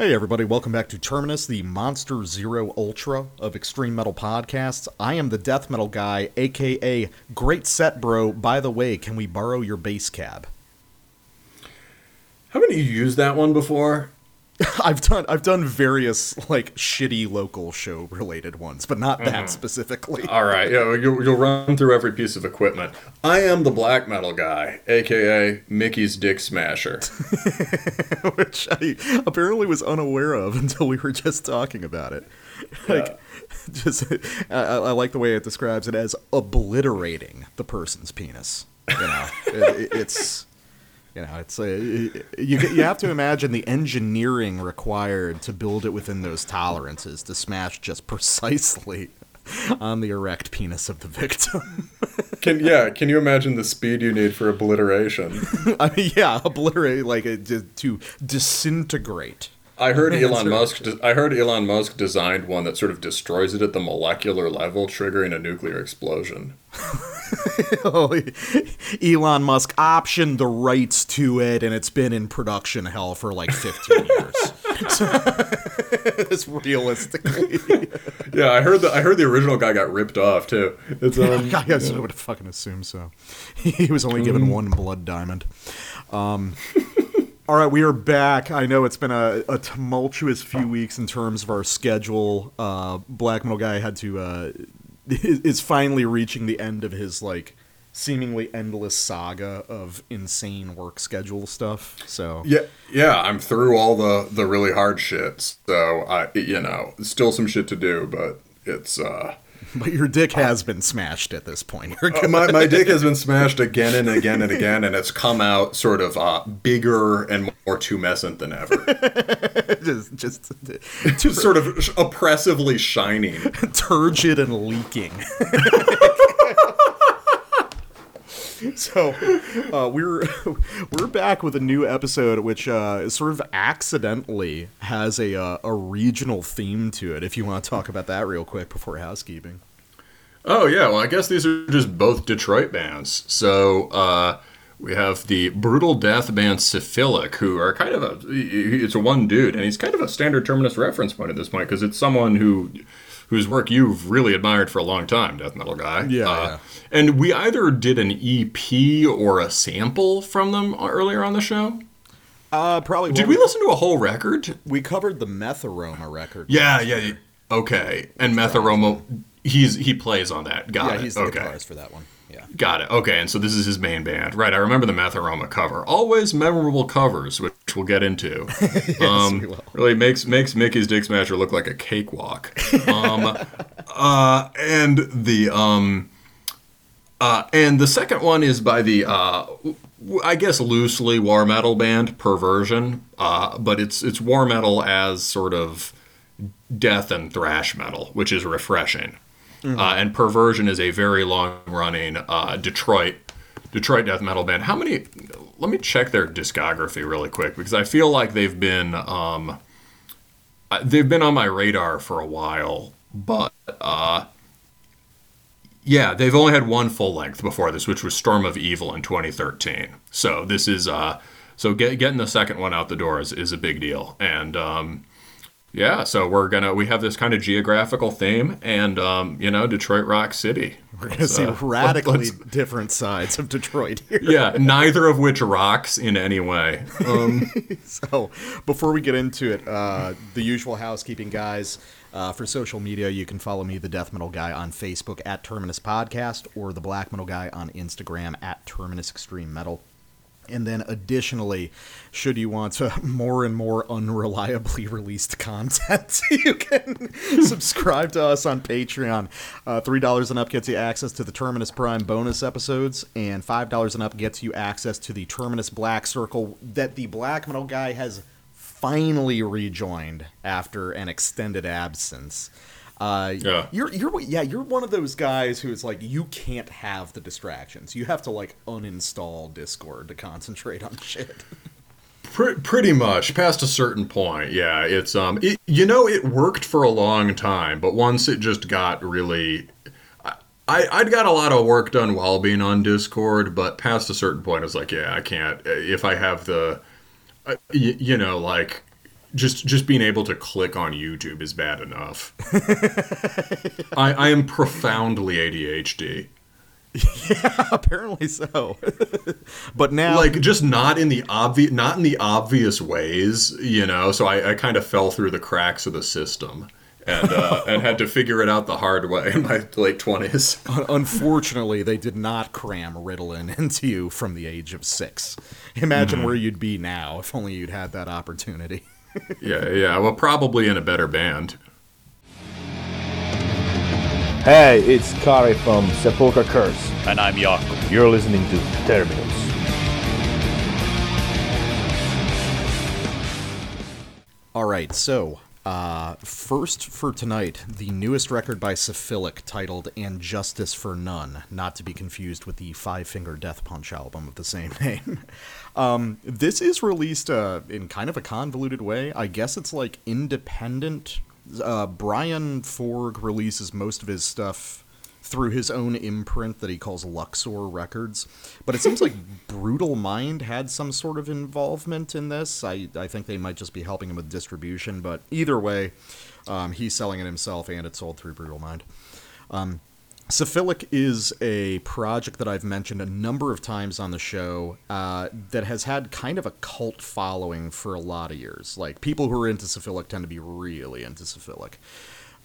Hey, everybody, welcome back to Terminus, the Monster Zero Ultra of Extreme Metal Podcasts. I am the Death Metal Guy, aka Great Set Bro. By the way, can we borrow your bass cab? Haven't you used that one before? I've done I've done various like shitty local show related ones, but not that mm-hmm. specifically. All right, yeah, you'll, you'll run through every piece of equipment. I am the black metal guy, aka Mickey's Dick Smasher. which I apparently was unaware of until we were just talking about it. Like, just I, I like the way it describes it as obliterating the person's penis. You know, it, it's you know, it's uh, a, you you have to imagine the engineering required to build it within those tolerances to smash just precisely on the erect penis of the victim. Can yeah? Can you imagine the speed you need for obliteration? I mean, yeah, obliterate like it, to, to disintegrate. I heard Elon Musk. de- I heard Elon Musk designed one that sort of destroys it at the molecular level, triggering a nuclear explosion. Elon Musk optioned the rights to it, and it's been in production hell for like 15 years. So, it's realistically. Yeah, I heard the I heard the original guy got ripped off too. It's um, I guess I would fucking assume so. He was only given one blood diamond. Um, all right, we are back. I know it's been a, a tumultuous few weeks in terms of our schedule. Uh, Black Metal Guy had to uh, is is finally reaching the end of his like seemingly endless saga of insane work schedule stuff. So Yeah, yeah, I'm through all the the really hard shit. So I, you know, still some shit to do, but it's uh, but your dick has been smashed at this point. You're my my dick has been smashed again and again and again, and it's come out sort of uh, bigger and more tumescent than ever, just just just sort of oppressively shining. turgid and leaking. so uh, we're we're back with a new episode, which uh, sort of accidentally has a uh, a regional theme to it. If you want to talk about that real quick before housekeeping. Oh yeah, well I guess these are just both Detroit bands. So uh, we have the brutal death band Syphilic, who are kind of a it's a one dude, and he's kind of a standard terminus reference point at this point because it's someone who whose work you've really admired for a long time, death metal guy. Yeah, Uh, yeah. And we either did an EP or a sample from them earlier on the show. Uh, probably. Did we listen to a whole record? We covered the Meth Aroma record. Yeah, yeah. yeah. Okay. And Metharoma, he's he plays on that. Got yeah, it. he's the okay. guitarist for that one. Got it. Okay, and so this is his main band. Right, I remember the Meth Aroma cover. Always memorable covers, which we'll get into. um, we will. Really makes makes Mickey's Dick Smasher look like a cakewalk. Um, uh, and the um, uh, and the second one is by the uh, I guess loosely war metal band Perversion, uh, but it's it's war metal as sort of death and thrash metal, which is refreshing. Uh, and Perversion is a very long running uh, Detroit Detroit death metal band. How many? Let me check their discography really quick because I feel like they've been um, uh, they've been on my radar for a while, but uh, yeah, they've only had one full length before this, which was Storm of Evil in 2013. So this is uh, so get, getting the second one out the door is, is a big deal, and um, yeah, so we're gonna we have this kind of geographical theme, and um, you know, Detroit Rock City. We're gonna see uh, radically different sides of Detroit here. yeah, neither of which rocks in any way. Um, So, before we get into it, uh, the usual housekeeping, guys. Uh, for social media, you can follow me, the Death Metal Guy, on Facebook at Terminus Podcast, or the Black Metal Guy on Instagram at Terminus Extreme Metal. And then, additionally, should you want more and more unreliably released content, you can subscribe to us on Patreon. Uh, $3 and up gets you access to the Terminus Prime bonus episodes, and $5 and up gets you access to the Terminus Black Circle that the Black Metal Guy has finally rejoined after an extended absence. Uh, Yeah. you're you're yeah you're one of those guys who is like you can't have the distractions. You have to like uninstall Discord to concentrate on shit. Pretty much past a certain point yeah it's um it, you know it worked for a long time but once it just got really I, I'd got a lot of work done while being on Discord, but past a certain point, it's like, yeah, I can't. If I have the, uh, y- you know, like, just just being able to click on YouTube is bad enough. I, I am profoundly ADHD. Yeah, Apparently so. but now, Like just not in the obvious not in the obvious ways, you know. So I, I kind of fell through the cracks of the system. And, uh, and had to figure it out the hard way in my late twenties. unfortunately, they did not cram Ritalin into you from the age of six. Imagine where you'd be now if only you'd had that opportunity. Yeah, yeah. Well, probably in a better band. Hey, it's Kari from Sepulchral Curse. And I'm Jakob. You're listening to Terminus. All right, so uh, first for tonight, the newest record by Syphilic titled "And Justice for None," not to be confused with the Five Finger Death Punch album of the same name. Um, this is released uh, in kind of a convoluted way. I guess it's like independent. Uh, Brian Forgue releases most of his stuff through his own imprint that he calls Luxor Records. But it seems like Brutal Mind had some sort of involvement in this. I, I think they might just be helping him with distribution, but either way, um, he's selling it himself and it's sold through Brutal Mind. Um, Syphilic is a project that I've mentioned a number of times on the show uh, that has had kind of a cult following for a lot of years. Like, people who are into Syphilic tend to be really into Syphilic.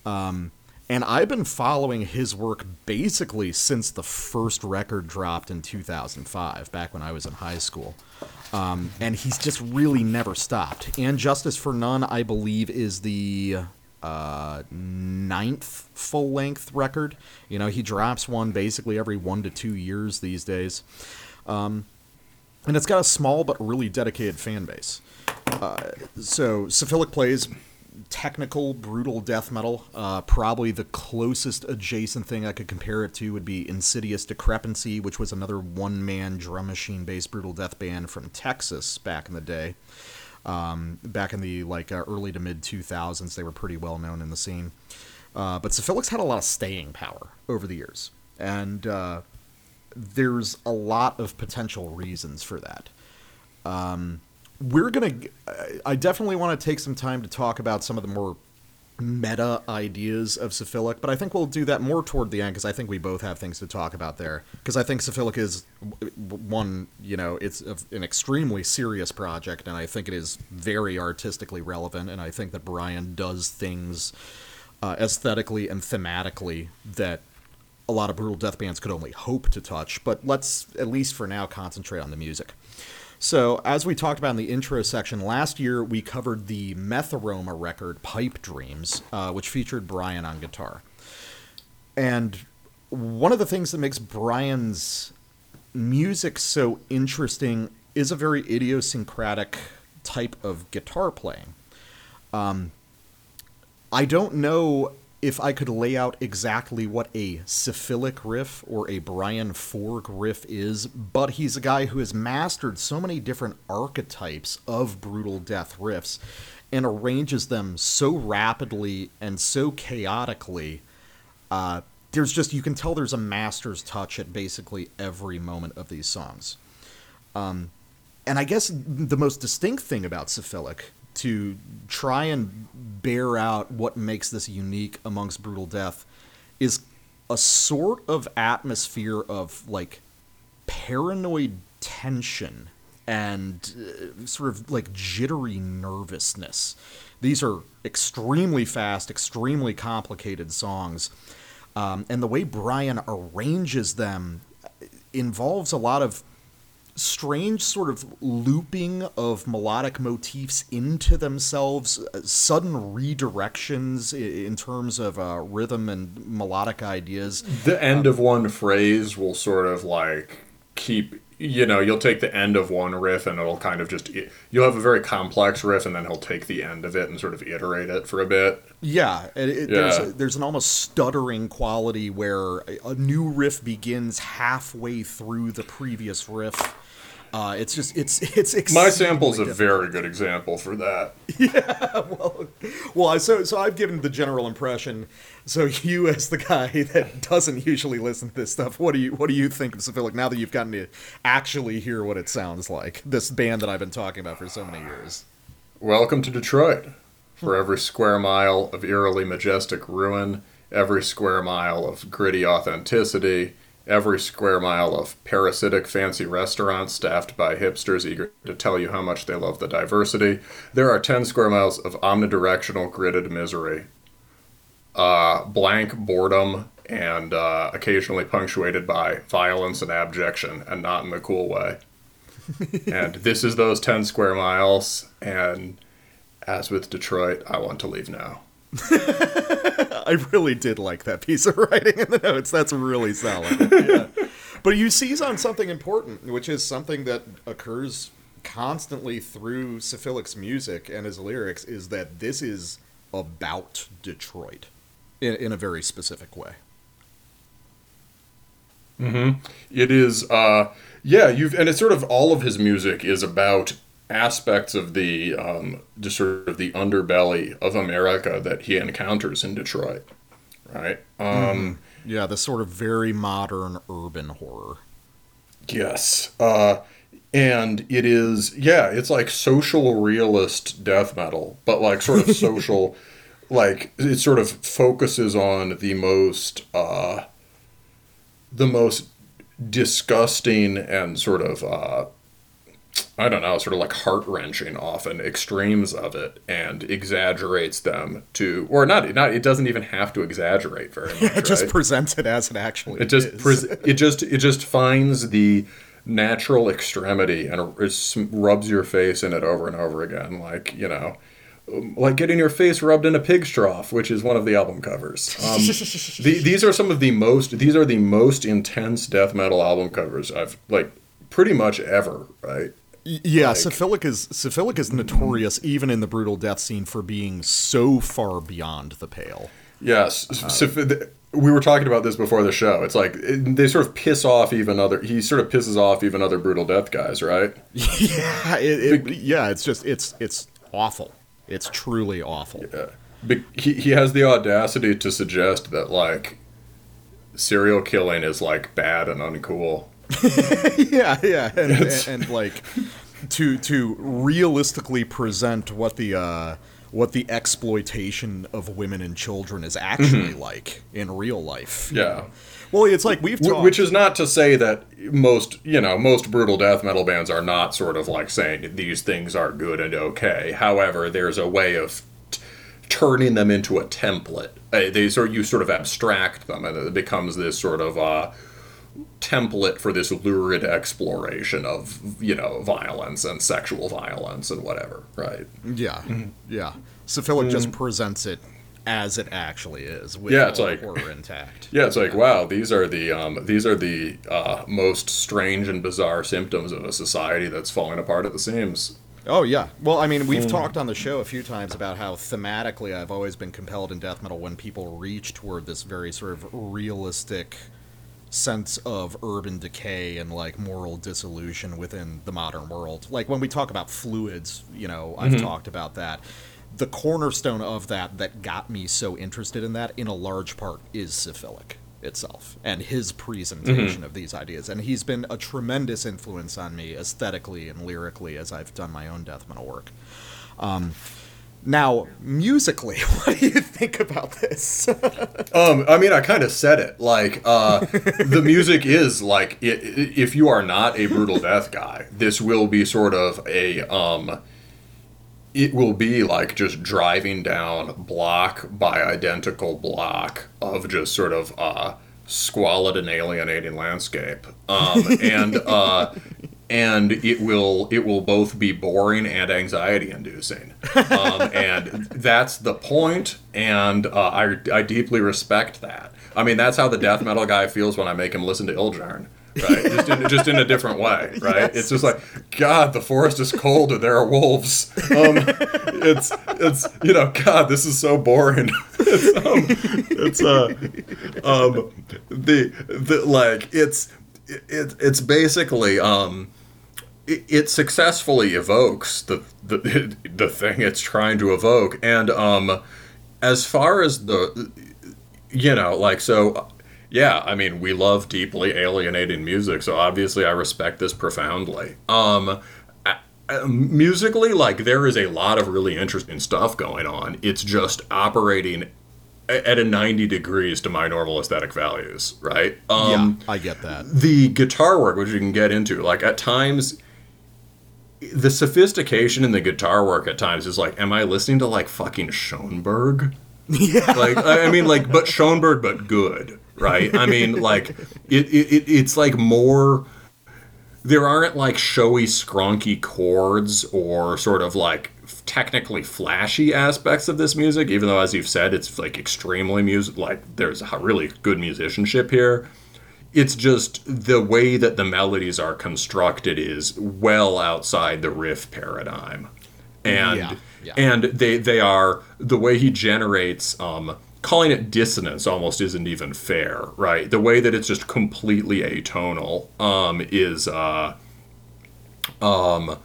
Um, and I've been following his work basically since the first record dropped in 2005, back when I was in high school. Um, and he's just really never stopped. And Justice for None, I believe, is the uh, ninth full length record. You know, he drops one basically every one to two years these days. Um, and it's got a small but really dedicated fan base. Uh, so, Syphilic plays technical, brutal death metal. Uh, probably the closest adjacent thing I could compare it to would be Insidious Decrepancy, which was another one man drum machine based brutal death band from Texas back in the day. Um, back in the like uh, early to mid 2000s, they were pretty well known in the scene. Uh, but Syphilic's had a lot of staying power over the years, and uh, there's a lot of potential reasons for that. Um, we're gonna. I definitely want to take some time to talk about some of the more meta ideas of Syphilic, but I think we'll do that more toward the end because I think we both have things to talk about there. Because I think Syphilic is one, you know, it's an extremely serious project, and I think it is very artistically relevant, and I think that Brian does things uh, aesthetically and thematically that a lot of brutal death bands could only hope to touch. But let's at least for now concentrate on the music. So, as we talked about in the intro section, last year we covered the Metharoma record, Pipe Dreams, uh, which featured Brian on guitar. And one of the things that makes Brian's music so interesting is a very idiosyncratic type of guitar playing. Um, I don't know if I could lay out exactly what a syphilic riff or a Brian Forgue riff is, but he's a guy who has mastered so many different archetypes of brutal death riffs and arranges them so rapidly and so chaotically. Uh, there's just, you can tell there's a master's touch at basically every moment of these songs. Um, and I guess the most distinct thing about syphilic to try and bear out what makes this unique amongst brutal death is a sort of atmosphere of like paranoid tension and uh, sort of like jittery nervousness. These are extremely fast, extremely complicated songs. Um, and the way Brian arranges them involves a lot of strange sort of looping of melodic motifs into themselves, uh, sudden redirections in terms of uh, rhythm and melodic ideas. The end of one phrase will sort of like keep you know you'll take the end of one riff and it'll kind of just you'll have a very complex riff and then he'll take the end of it and sort of iterate it for a bit yeah, it, it, yeah. There's, a, there's an almost stuttering quality where a, new riff begins halfway through the previous riff uh, it's just it's it's my sample's a very good example for that. Yeah, well, well, so so I've given the general impression. So you, as the guy that doesn't usually listen to this stuff, what do you what do you think of Syphilic now that you've gotten to actually hear what it sounds like? This band that I've been talking about for so many years. welcome to Detroit. For every square mile of eerily majestic ruin, every square mile of gritty authenticity, every square mile of parasitic fancy restaurants staffed by hipsters eager to tell you how much they love the diversity, there are 10 square miles of omnidirectional gridded misery. Uh, blank boredom and uh, occasionally punctuated by violence and abjection, and not in the cool way. and this is those 10 square miles, and as with Detroit, I want to leave now. I really did like that piece of writing in the notes. That's really solid. Yeah. But you seize on something important, which is something that occurs constantly through Syphilic's music and his lyrics, is that this is about Detroit in, in a very specific way. It is, uh, yeah, you've, and it's sort of all of his music is about aspects of the, um, just sort of the underbelly of America that he encounters in Detroit, right? Um, Yeah, the sort of very modern urban horror. Yes. Uh, and it is, yeah, it's like social realist death metal, but like sort of social, like it sort of focuses on the most, uh, the most disgusting and sort of, uh, I don't know, sort of like heart wrenching often extremes of it and exaggerates them to, or not, not, it doesn't even have to exaggerate very much. It just right? presents it as it actually It just pres- it just it just finds the natural extremity and rubs your face in it over and over again, like you know, like getting your face rubbed in a pig's trough, which is one of the album covers. Um, the, these are some of the most these are the most intense death metal album covers I've like pretty much ever. Right? Y- Yeah, Syphilic is Syphilic is notorious even in the brutal death scene for being so far beyond the pale. Yes, so f- th- we were talking about this before the show. It's like it, they sort of piss off even other. He sort of pisses off even other brutal death guys, right? Yeah, it, it, yeah, it's just it's it's awful. It's truly awful. Yeah. But he, he has the audacity to suggest that like serial killing is like bad and uncool. yeah, yeah, and, and, and, like to to realistically present what the uh, what the exploitation of women and children is actually like in real life. Yeah. know? Well, it's like we've talked. Which is not to say that most, you know, most brutal death metal bands are not sort of like saying these things are good and okay. However, there's a way of t- turning them into a template. Uh, they sort you sort of abstract them, and it becomes this sort of uh, template for this lurid exploration of you know violence and sexual violence and whatever. Right? yeah, yeah. Syphilic just presents it as it actually is. With Mm. Yeah, it's like- horror intact. Yeah, it's like wow, these are the um, these are the uh, most strange and bizarre symptoms of a society that's falling apart at the seams. Oh yeah. Well, I mean, we've talked on the show a few times about how thematically I've always been compelled in death metal when people reach toward this very sort of realistic sense of urban decay and like moral dissolution within the modern world. Like when we talk about fluids, you know, I've Mm-hmm. talked about that. The cornerstone of that that got me so interested in that in a large part is Syphilic itself and his presentation Mm-hmm. of these ideas. And he's been a tremendous influence on me aesthetically and lyrically as I've done my own death metal work. Um, now, musically, what do you think about this? Um, I mean, I kind of said it. Like, uh, the music is like, i- i- if you are not a brutal death guy, this will be sort of a, um, it will be like just driving down block by identical block of just sort of uh, squalid and alienating landscape, um, and uh, and it will it will both be boring and anxiety inducing, um, and that's the point. And uh, I I deeply respect that. I mean, that's how the death metal guy feels when I make him listen to Ildjarn. Right, just in, just in a different way, right? Yes. It's just like, God, the forest is cold and there are wolves. Um, it's it's you know, God, this is so boring. it's um, it's uh, um, the the like it's it, it's basically um, it, it successfully evokes the the the thing it's trying to evoke, and um, as far as the you know, like so. Yeah, I mean, we love deeply alienating music, so obviously I respect this profoundly. Um, musically, like there is a lot of really interesting stuff going on. It's just operating at a 90 degrees to my normal aesthetic values, right? Um, yeah, I get that. the guitar work, which you can get into, like at times, the sophistication in the guitar work at times is like, am I listening to like fucking Schoenberg? Yeah. Like I mean, like, but Schoenberg, but good, right? I mean, like, it, it, it it's like more. There aren't like showy, scronky chords or sort of like technically flashy aspects of this music. Even though, as you've said, it's like extremely music. Like, there's a really good musicianship here it's just the way that the melodies are constructed is well outside the riff paradigm and Yeah, yeah. and they they are the way he generates um calling it dissonance almost isn't even fair right the way that it's just completely atonal um is uh um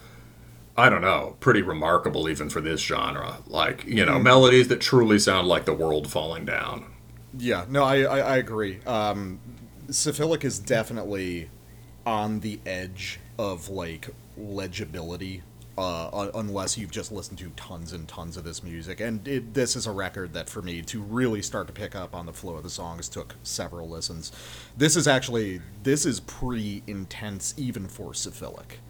I don't know, pretty remarkable even for this genre. Like, you know, melodies that truly sound like the world falling down. Yeah, no, I I, I agree. Um, Syphilic is definitely on the edge of like legibility, uh, unless you've just listened to tons and tons of this music. And it, this is a record that for me to really start to pick up on the flow of the songs took several listens. This is actually this is pretty intense even for Syphilic.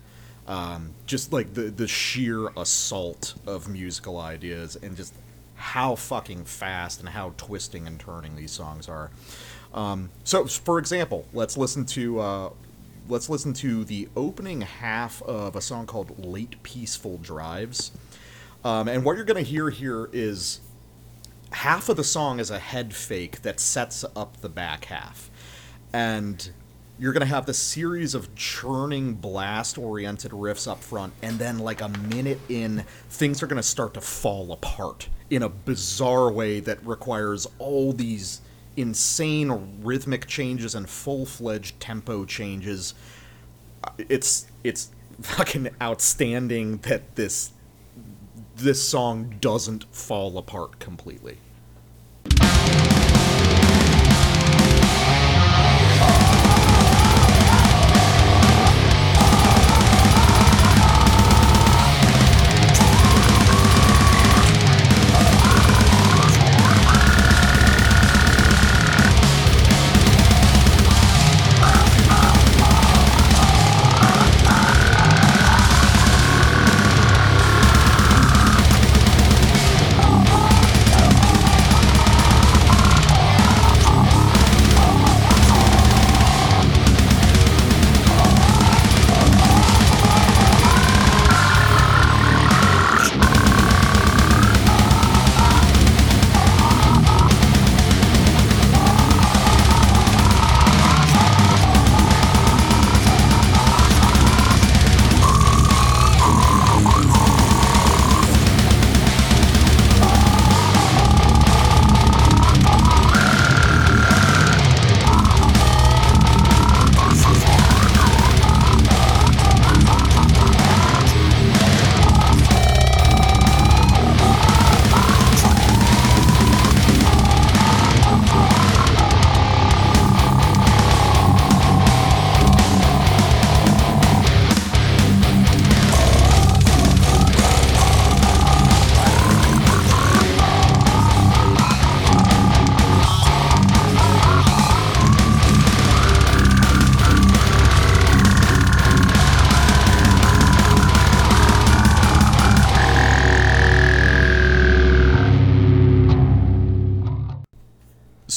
Um, just like the the sheer assault of musical ideas and just how fucking fast and how twisting and turning these songs are. Um, so, for example, let's listen to uh, let's listen to the opening half of a song called "Late Peaceful Drives," um, and what you're going to hear here is half of the song is a head fake that sets up the back half, and you're going to have the series of churning blast oriented riffs up front and then like a minute in things are going to start to fall apart in a bizarre way that requires all these insane rhythmic changes and full-fledged tempo changes it's it's fucking outstanding that this this song doesn't fall apart completely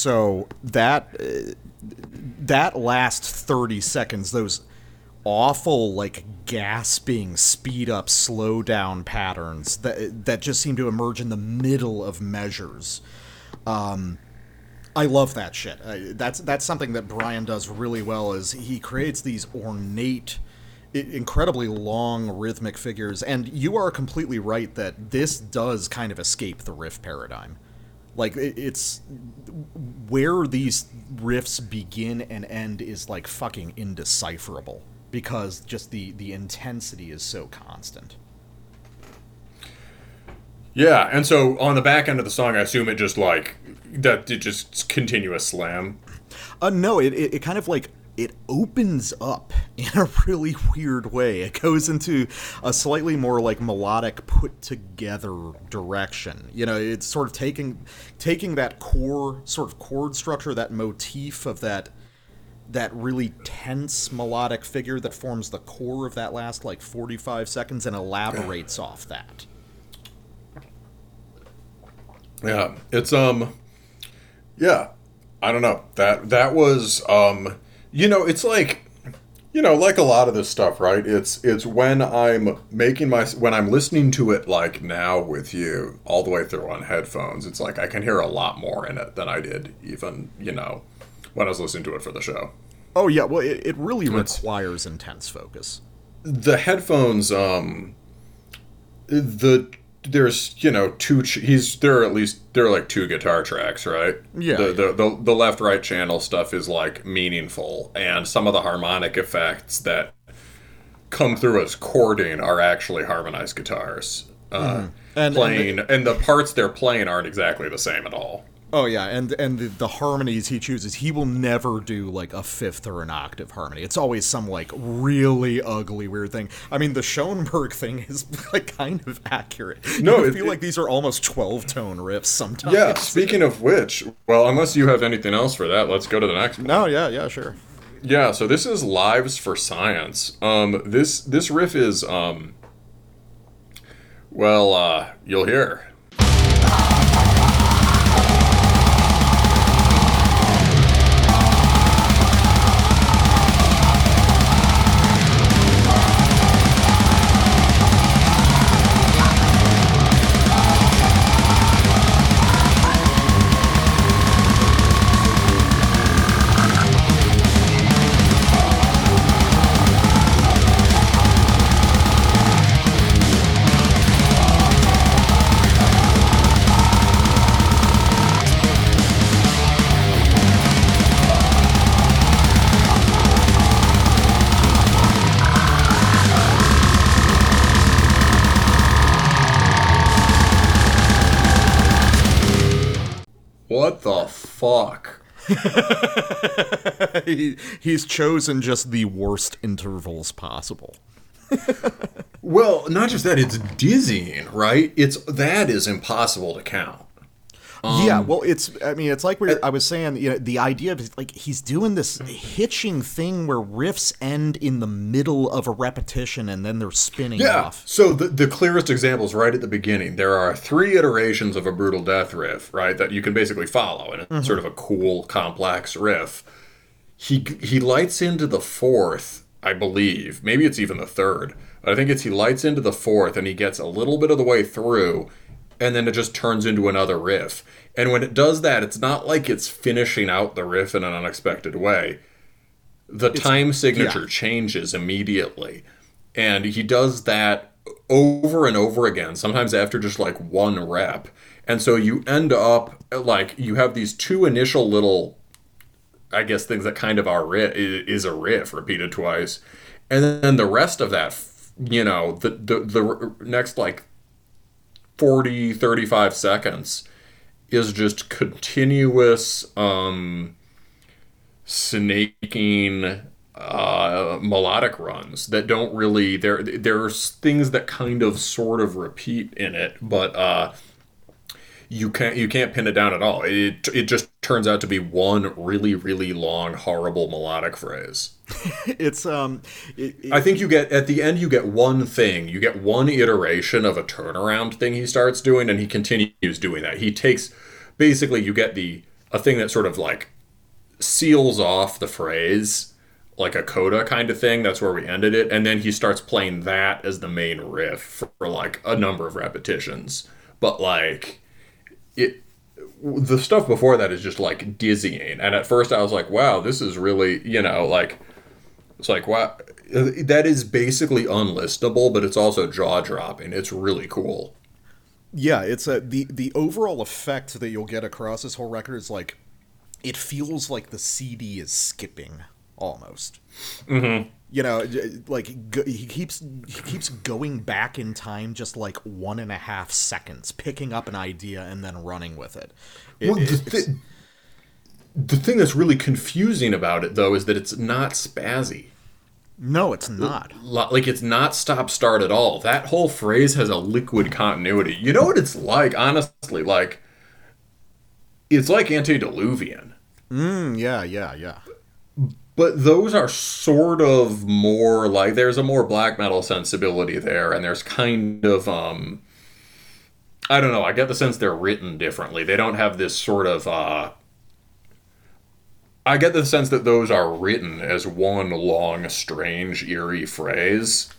so that uh, that last 30 seconds those awful like gasping speed up slow down patterns that that just seem to emerge in the middle of measures um I love that shit. Uh, that's that's something that Brian does really well. Is he creates these ornate, incredibly long rhythmic figures, and you are completely right that this does kind of escape the riff paradigm. Like it, it's where these riffs begin and end is like fucking indecipherable because just the the intensity is so constant. Yeah, and so on the back end of the song, I assume it just like that it just continuous slam. Uh, no, it, it, it kind of like it opens up in a really weird way. It goes into a slightly more like melodic, put together direction. You know, it's sort of taking taking that core sort of chord structure, that motif of that that really tense melodic figure that forms the core of that last like 45 seconds and elaborates off that. Yeah, it's um, yeah, I don't know that that was um, you know, it's like you know, like a lot of this stuff, right? It's it's when I'm making my when I'm listening to it like now with you all the way through on headphones. It's like I can hear a lot more in it than I did even you know when I was listening to it for the show. Oh yeah, well it, it really requires intense focus. The headphones, um, the there's you know two ch- he's there are at least there are like two guitar tracks right? Yeah. the the, the, the left right channel stuff is like meaningful and some of the harmonic effects that come through as chording are actually harmonized guitars uh, And- playing and the parts they're playing aren't exactly the same at all Oh yeah, and and the, the harmonies he chooses, he will never do like a fifth or an octave harmony. It's always some like really ugly weird thing. I mean, the Schoenberg thing is like kind of accurate. No, it- feel it- like these are almost twelve tone riffs sometimes. yeah speaking of which well unless you have anything else for that let's go to the next one No, yeah, yeah, sure. Yeah, so this is Lives for Science. Um, this this riff is um, well, uh, you'll hear. Fuck? he, he's chosen just the worst intervals possible. Well, not just that; it's dizzying, right? It's that is impossible to count. Yeah, um, well, it's. I mean, it's like we uh, I was saying. You know, the idea of like he's doing this hitching thing where riffs end in the middle of a repetition and then they're spinning Yeah. off. So the, the clearest example is right at the beginning. There are three iterations of a brutal death riff, right, that you can basically follow, and it's mm-hmm. sort of a cool, complex riff. He he lights into the fourth, I believe. Maybe it's even the third. I think it's he lights into the fourth, and he gets a little bit of the way through, and then it just turns into another riff. And when it does that, it's not like it's finishing out the riff in an unexpected way the time signature yeah. changes immediately and he does that over and over again sometimes after just like one rep and so you end up like you have these two initial little i guess things that kind of are riff, is a riff repeated twice and then the rest of that you know the the, the next like 40 35 seconds is just continuous um snaking uh, melodic runs that don't really there there's things that kind of sort of repeat in it but uh you can't you can't pin it down at all it it just turns out to be one really really long horrible melodic phrase It's um, it, it- I think you get at the end you get one thing. You get one iteration of a turnaround thing he starts doing and he continues doing that. He takes basically you get the a thing that sort of like seals off the phrase like a coda kind of thing. That's where we ended it and then he starts playing that as the main riff for like a number of repetitions. But like it the stuff before that is just like dizzying and at first I was like, "Wow, this is really, you know, like it's like wow, that is basically unlistable, but it's also jaw dropping. It's really cool. yeah, it's a the the overall effect that you'll get across this whole record is like, it feels like the CD is skipping almost. Mm-hmm. You know, like go, he keeps he keeps going back in time just like one and a half seconds, picking up an idea and then running with it. It- Well, the thi- the thing that's really confusing about it though is that it's not spazzy. No, it's not. Like it's not stop start at all. That whole phrase has a liquid continuity. You know what it's like, honestly, like it's like antediluvian. Mm, yeah, yeah, yeah. But those are sort of more like there's a more black metal sensibility there, and there's kind of um I don't know, I get the sense they're written differently. They don't have this sort of uh I get the sense that those are written as one long, strange, eerie phrase.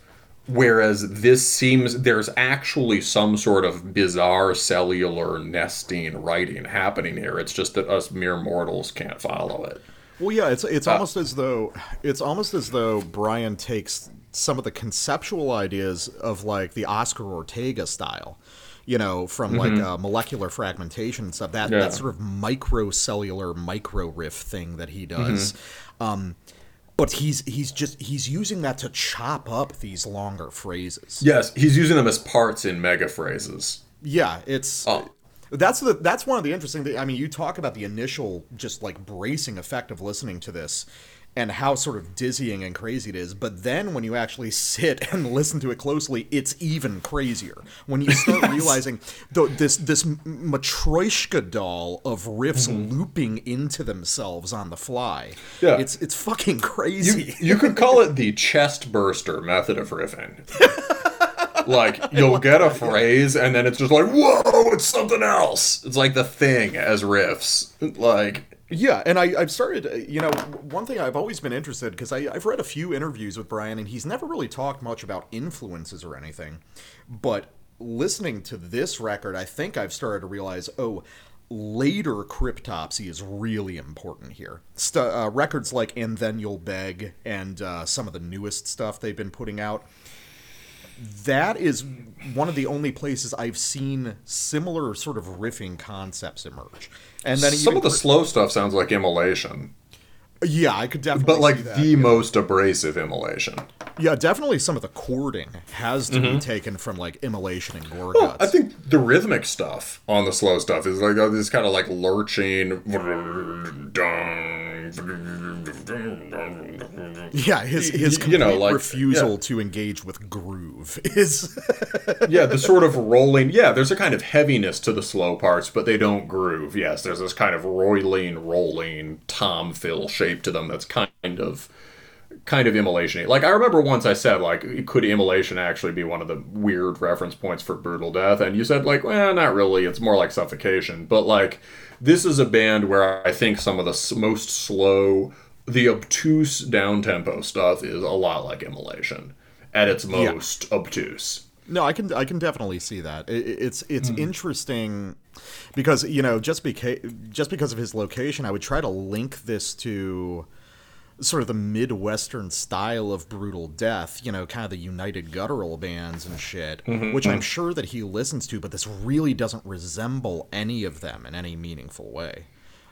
Whereas this seems there's actually some sort of bizarre cellular nesting writing happening here. It's just that us mere mortals can't follow it. Well, yeah, it's Uh, it's almost as though it's almost as though Brian takes some of the conceptual ideas of like the Oscar Ortega style, you know, from like uh, molecular fragmentation and stuff. That Mm-hmm. Yeah. that sort of microcellular micro riff thing that he does. Mm-hmm. Um, but he's he's just he's using that to chop up these longer phrases. Yes, he's using them as parts in mega phrases. Yeah, it's Oh. That's the that's one of the interesting things. I mean, you talk about the initial just like bracing effect of listening to this and how sort of dizzying and crazy it is, but then when you actually sit and listen to it closely, it's even crazier. When you start realizing the, this this Matryoshka doll of riffs looping into themselves on the fly. Mm-hmm. Yeah. It's it's fucking You, crazy. you could call it the chest burster method of riffing. Like you'll get a phrase and then it's just like whoa, it's something else. It's like the thing as riffs. Like Yeah, and I, I've started, uh, you know, one thing I've always been interested because I've read a few interviews with Brian, and he's never really talked much about influences or anything. But listening to this record, I think I've started to realize, oh, later cryptopsy is really important here. St- uh, records like "And Then You'll Beg" and uh, some of the newest stuff they've been putting out that is one of the only places I've seen similar sort of riffing concepts emerge. And then some of the slow stuff sounds like immolation. Yeah, I could definitely But like see that. the most abrasive immolation. yeah, definitely some of the chording has to be mm-hmm. taken from like immolation and Gorguts. I think the rhythmic stuff on the slow stuff is like this kind of like lurching. yeah, his his you complete know, like- refusal yeah. to engage with groove is yeah, the sort of rolling. Yeah, there's a kind of heaviness to the slow parts, but they don't groove. Yes, there's this kind of roiling, rolling tom fill shape to them that's kind of kind of immolation like i remember once i said like could immolation actually be one of the weird reference points for brutal death? And you said like well not really. It's more like suffocation. But like this is a band where i think some of the most slow the obtuse down tempo stuff is a lot like immolation at its most obtuse. No, I can I can definitely see that. It, it- it's it's Hmm. interesting because you know just because just because of his location, I would try to link this to sort of the midwestern style of brutal death. You know, kind of the United Guttural bands and shit, Mm-hmm, which I'm sure that he listens to, but this really doesn't resemble any of them in any meaningful way.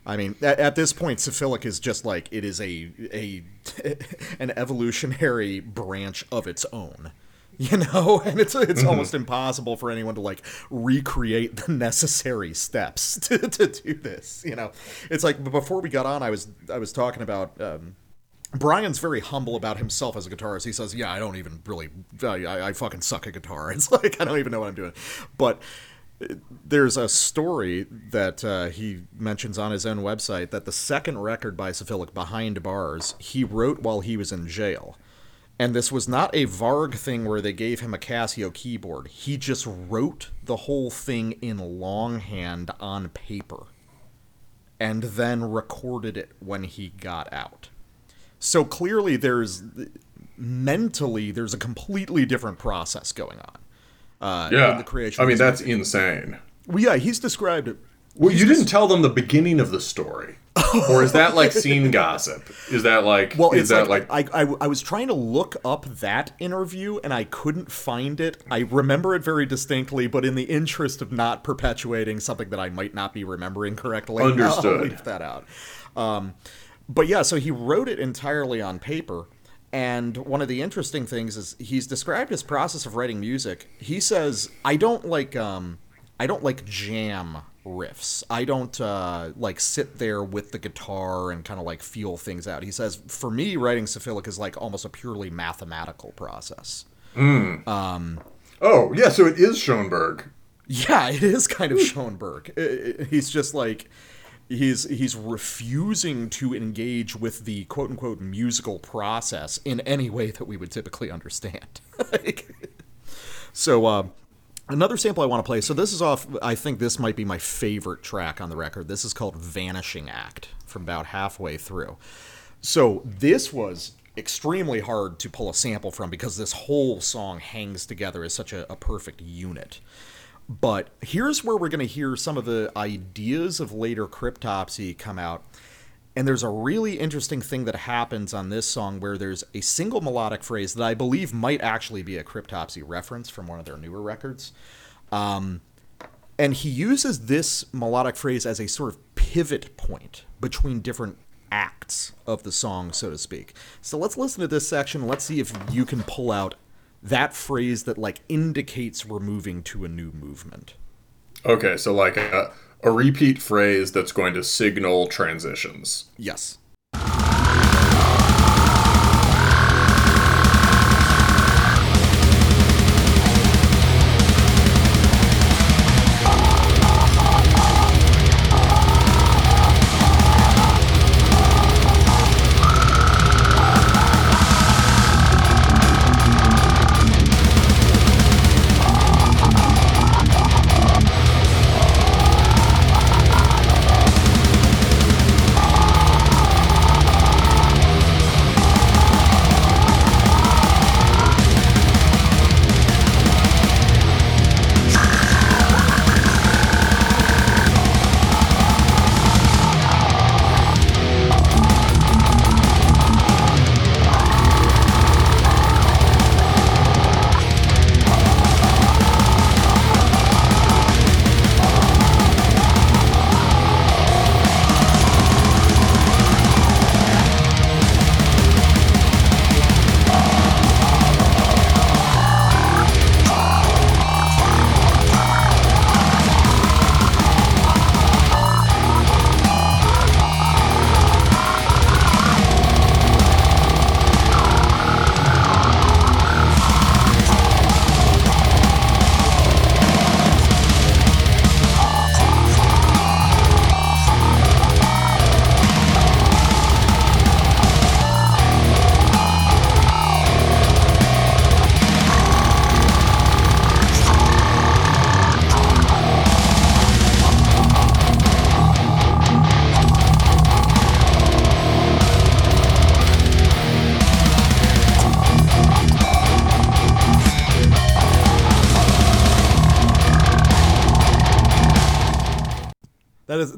I mean, at, at this point, syphilic is just like it is a a an evolutionary branch of its own you know and it's it's almost impossible for anyone to like recreate the necessary steps to, to do this you know it's like before we got on i was i was talking about um Brian's very humble about himself as a guitarist. He says, "Yeah, I don't even really, I, I fucking suck at guitar. It's like I don't even know what I'm doing." But uh, there's a story that uh, he mentions on his own website that the second record by Syphilic, Behind Bars, he wrote while he was in jail. And this was not a Varg thing where they gave him a Casio keyboard. He just wrote the whole thing in longhand on paper and then recorded it when he got out. So clearly there's mentally there's a completely different process going on. Uh, yeah in the creation. i mean that's insane well, yeah, he's described it. Well, you didn't tell them the beginning of the story, or is that like scene gossip? Is that like? Well, is that like, like? I, I, I was trying to look up that interview and I couldn't find it. I remember it very distinctly, but in the interest of not perpetuating something that I might not be remembering correctly, understood. I'll leave that out. Um, but yeah, so he wrote it entirely on paper. And one of the interesting things is he's described his process of writing music. He says, I don't like, um, I don't like jam riffs. I don't uh, like sit there with the guitar and kind of like feel things out. He says, for me, writing Syphilic is like almost a purely mathematical process. Um. Oh, yeah, so it is Schoenberg. Yeah, it is kind of Schoenberg. He's just like he's he's refusing to engage with the quote unquote musical process in any way that we would typically understand. Like- so uh, another sample I want to play. So this is off. I think this might be my favorite track on the record. This is called "Vanishing Act" from about halfway through. So this was extremely hard to pull a sample from because this whole song hangs together as such a, a perfect unit. But here's where we're going to hear some of the ideas of later Cryptopsy come out. And there's a really interesting thing that happens on this song where there's a single melodic phrase that I believe might actually be a Cryptopsy reference from one of their newer records. Um, and he uses this melodic phrase as a sort of pivot point between different acts of the song, so to speak. So let's listen to this section. Let's see if you can pull out that phrase that like indicates we're moving to a new movement. Okay, so like a, a repeat phrase that's going to signal transitions. Yes.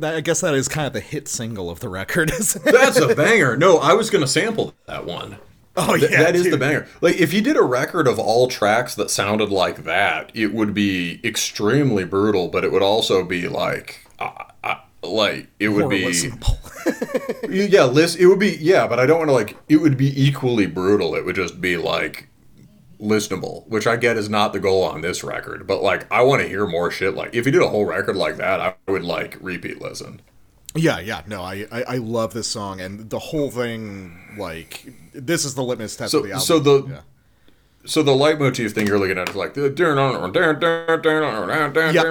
That I guess that is kind of the hit single of the record. That's a banger. No, I was going to sample that one. Oh Th- yeah. that is the banger. Like, if you did a record of all tracks that sounded like that, it would be extremely brutal, but it would also be like, uh, uh, like it would More be, yeah, list. It would be, yeah, but I don't want to like. It would be equally brutal. It would just be like listenable, which I get is not the goal on this record. But like, I want to hear more shit. Like, if you did a whole record like that, I would like repeat listen. Yeah, yeah, no, I, I I love this song and the whole thing. Like, this is the litmus test So- of the album. so the- yeah. So the leitmotif thing you're looking at is like the yeah,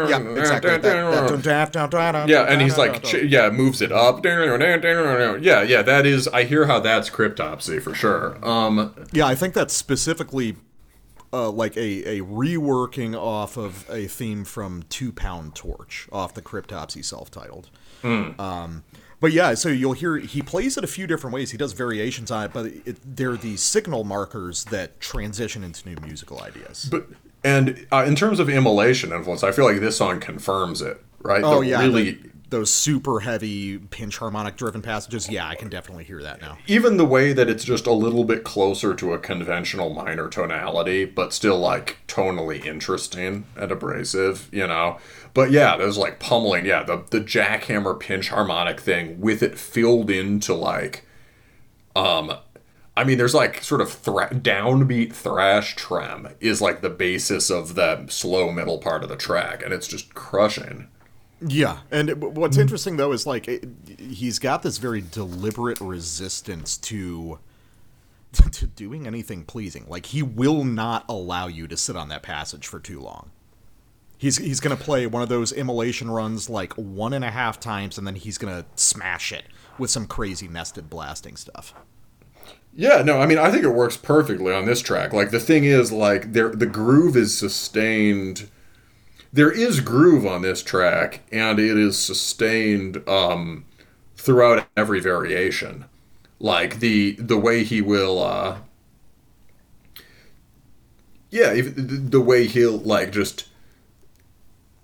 yeah, exactly. That, that, Yeah, and he's like, ch- yeah, moves it up. Yeah, yeah, that is. I hear how that's cryptopsy for sure. Um, yeah, I think that's specifically uh, like a, a reworking off of a theme from Two Pound Torch off the Cryptopsy self-titled. Um, but yeah, so you'll hear he plays it a few different ways. He does variations on it, but it, they're the signal markers that transition into new musical ideas. but and uh, in terms of immolation influence, I feel like this song confirms it. Right? oh The yeah, really. the- those super heavy pinch harmonic driven passages. Yeah, I can definitely hear that now. even the way that it's just a little bit closer to a conventional minor tonality, but still like tonally interesting and abrasive, you know. But yeah, there's like pummeling, yeah, the the jackhammer pinch harmonic thing with it filled into like um I mean, there's like sort of thra- downbeat thrash trem is like the basis of the slow middle part of the track, and it's just crushing. Yeah, and it- what's mm. interesting though is like it, he's got this very deliberate resistance to to doing anything pleasing. Like he will not allow you to sit on that passage for too long. He's he's gonna play one of those immolation runs like one and a half times, and then he's gonna smash it with some crazy nested blasting stuff. Yeah, no, I mean, I think it works perfectly on this track. Like the thing is, like there, the groove is sustained. There is groove on this track, and it is sustained um, throughout every variation. Like the the way he will, uh, yeah, if, the the way he'll like just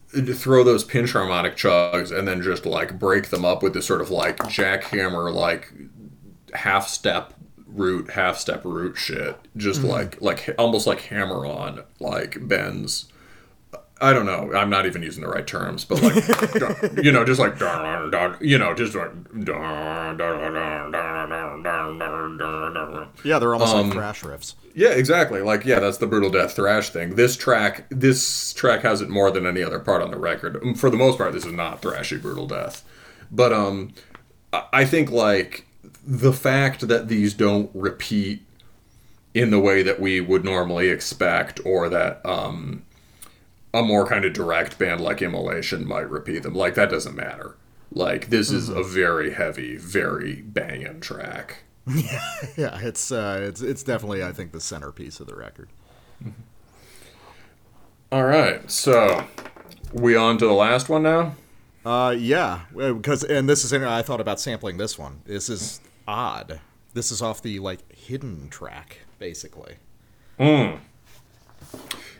throw those pinch harmonic chugs and then just like break them up with this sort of like jackhammer like half step root half step root shit. Just like like almost like hammer on like bends i don't know i'm not even using the right terms but like you know just like you know just like Yeah, they're almost like thrash riffs. yeah, exactly. Like, yeah, that's the brutal death thrash thing. This track, this track has it more than any other part on the record. Um, For the most part, this is not thrashy brutal death, but um, I think like the fact that these don't repeat in the way that we would normally expect, or that um, a more kind of direct band like Immolation might repeat them, like that doesn't matter. Like this is a very heavy, very banging track. Yeah, yeah, it's uh, it's it's definitely I think the centerpiece of the record. All right, so we on to the last one now. Uh, yeah, because and this is I thought about sampling this one. This is odd. This is off the like hidden track, basically.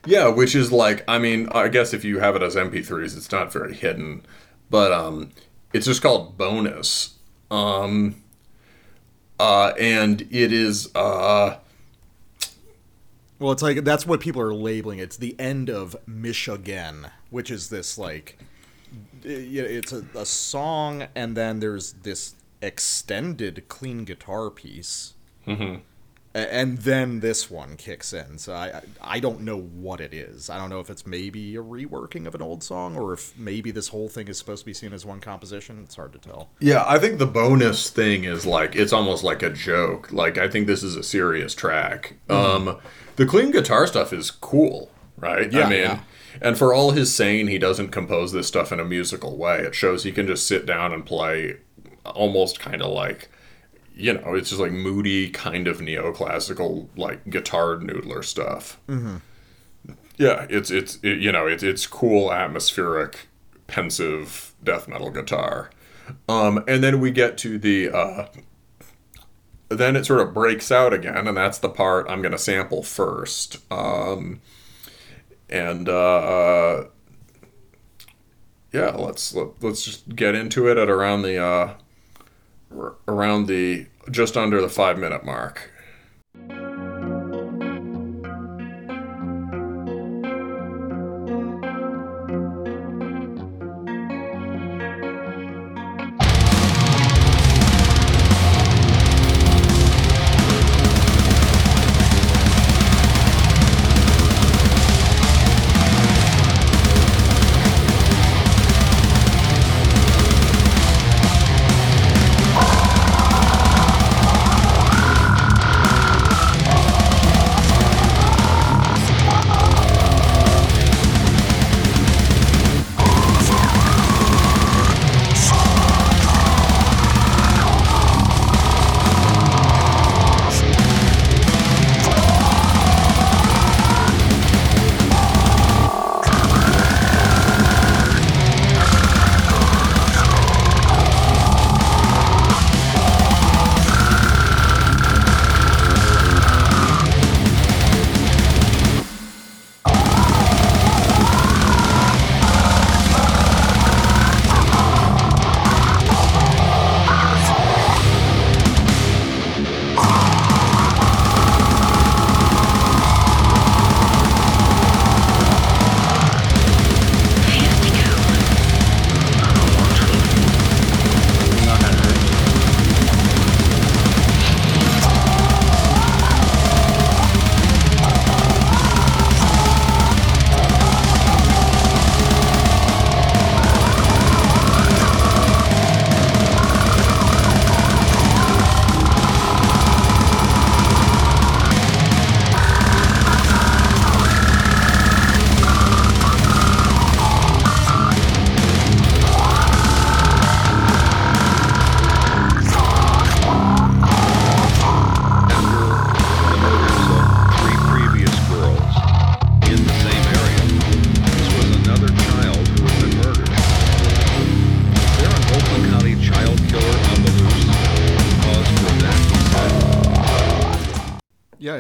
Yeah, which is like, I mean, I guess if you have it as MP3s, it's not very hidden, but um, it's just called bonus. Um, uh, and it is uh, Well, it's like that's what people are labeling. It's the end of Michigan, which is this like, it's a, a song, and then there's this extended clean guitar piece, mm-hmm. And then this one kicks in. So I I- don't know what it is. I don't know if it's maybe a reworking of an old song, or if maybe this whole thing is supposed to be seen as one composition. It's hard to tell. yeah. I think the bonus thing is like it's almost like a joke. Like I think this is a serious track. Um, the clean guitar stuff is cool, right? Yeah, I mean. yeah. And for all his saying he doesn't compose this stuff in a musical way, it shows he can just sit down and play almost kind of like, you know, it's just like moody, kind of neoclassical, like guitar noodler stuff. Mm-hmm. Yeah, it's it's it, you know it's it's cool, atmospheric, pensive death metal guitar. Um, and then we get to the uh, then it sort of breaks out again, and that's the part I'm going to sample first. Um, and uh, yeah, let's let, let's just get into it at around the uh, around the just under the five minute mark.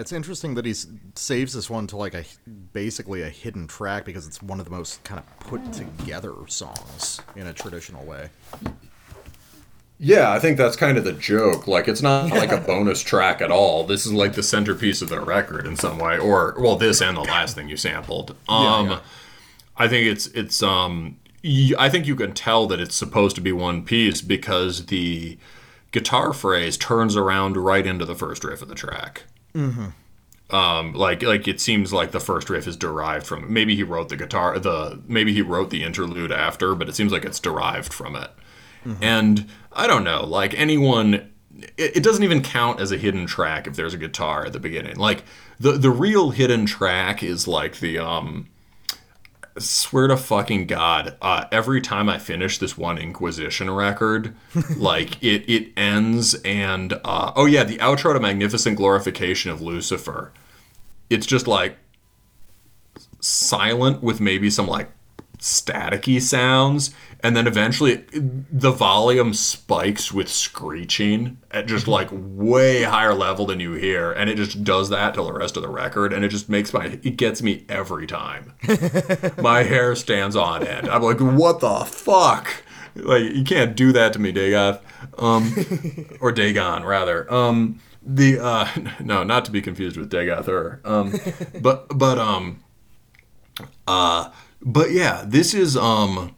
It's interesting that he saves this one to like a basically a hidden track because it's one of the most kind of put together songs in a traditional way. Yeah, I think that's kind of the joke. Like, it's not like a bonus track at all. This is like the centerpiece of the record in some way, or well, this and the last thing you sampled. Um, yeah. I think it's it's um, I think you can tell that it's supposed to be one piece because the guitar phrase turns around right into the first riff of the track. Mm-hmm. Um, like like it seems like the first riff is derived from. Maybe he wrote the guitar the maybe he wrote the interlude after, but it seems like it's derived from it. And I don't know, like anyone, it, it doesn't even count as a hidden track if there's a guitar at the beginning. Like the the real hidden track is like the um. Swear to fucking God, uh, every time I finish this one Inquisition record, like it it ends and uh, oh yeah, the outro to Magnificent Glorification of Lucifer. It's just like silent with maybe some like staticky sounds and then eventually the volume spikes with screeching at just like way higher level than you hear and it just does that till the rest of the record and it just makes my it gets me every time. My hair stands on end. I'm like what the fuck? Like you can't do that to me dagoth. Um or dagon rather. Um the uh no not to be confused with dagoth um but but um uh but yeah, this is um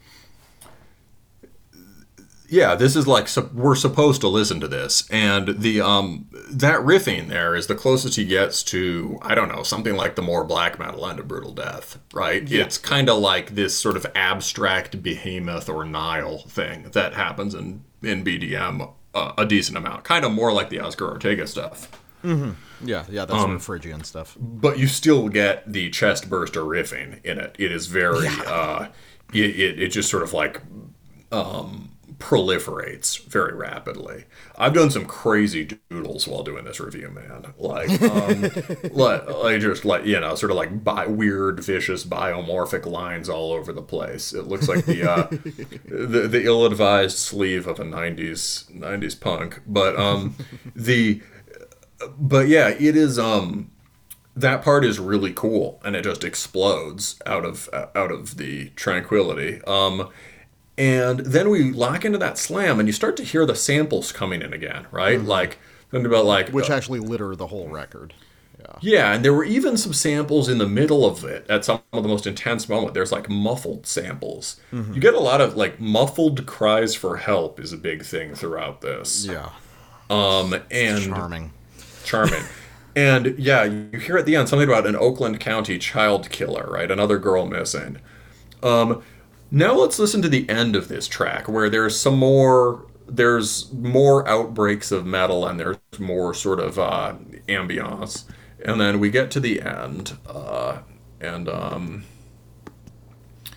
yeah, this is like we're supposed to listen to this, and the um that riffing there is the closest he gets to I don't know something like the more black metal end of brutal death, right? It's kind of like this sort of abstract behemoth or Nile thing that happens in in BDM uh, a decent amount, kind of more like the Oscar Ortega stuff. Yeah, yeah, that's um, Phrygian stuff. But you still get the chest burster riffing in it. It is very, uh, it, it, it just sort of like um, proliferates very rapidly. I've done some crazy doodles while doing this review, man. Like, um, like, like just like you know, sort of like bi- weird, vicious, biomorphic lines all over the place. It looks like the uh, the, the ill-advised sleeve of a '90s '90s punk. But um, the but yeah, it is um that part is really cool and it just explodes out of out of the tranquility. Um and then we lock into that slam and you start to hear the samples coming in again, right? Like think about like Which uh, actually litter the whole record. Yeah. yeah, and there were even some samples in the middle of it at some of the most intense moment. There's like muffled samples. You get a lot of like muffled cries for help is a big thing throughout this. Yeah. Um and Charming. Charming. And yeah, you hear at the end something about an Oakland County child killer, right? Another girl missing. Um, now let's listen to the end of this track where there's some more there's more outbreaks of metal and there's more sort of uh, ambiance. And then we get to the end, uh, and um,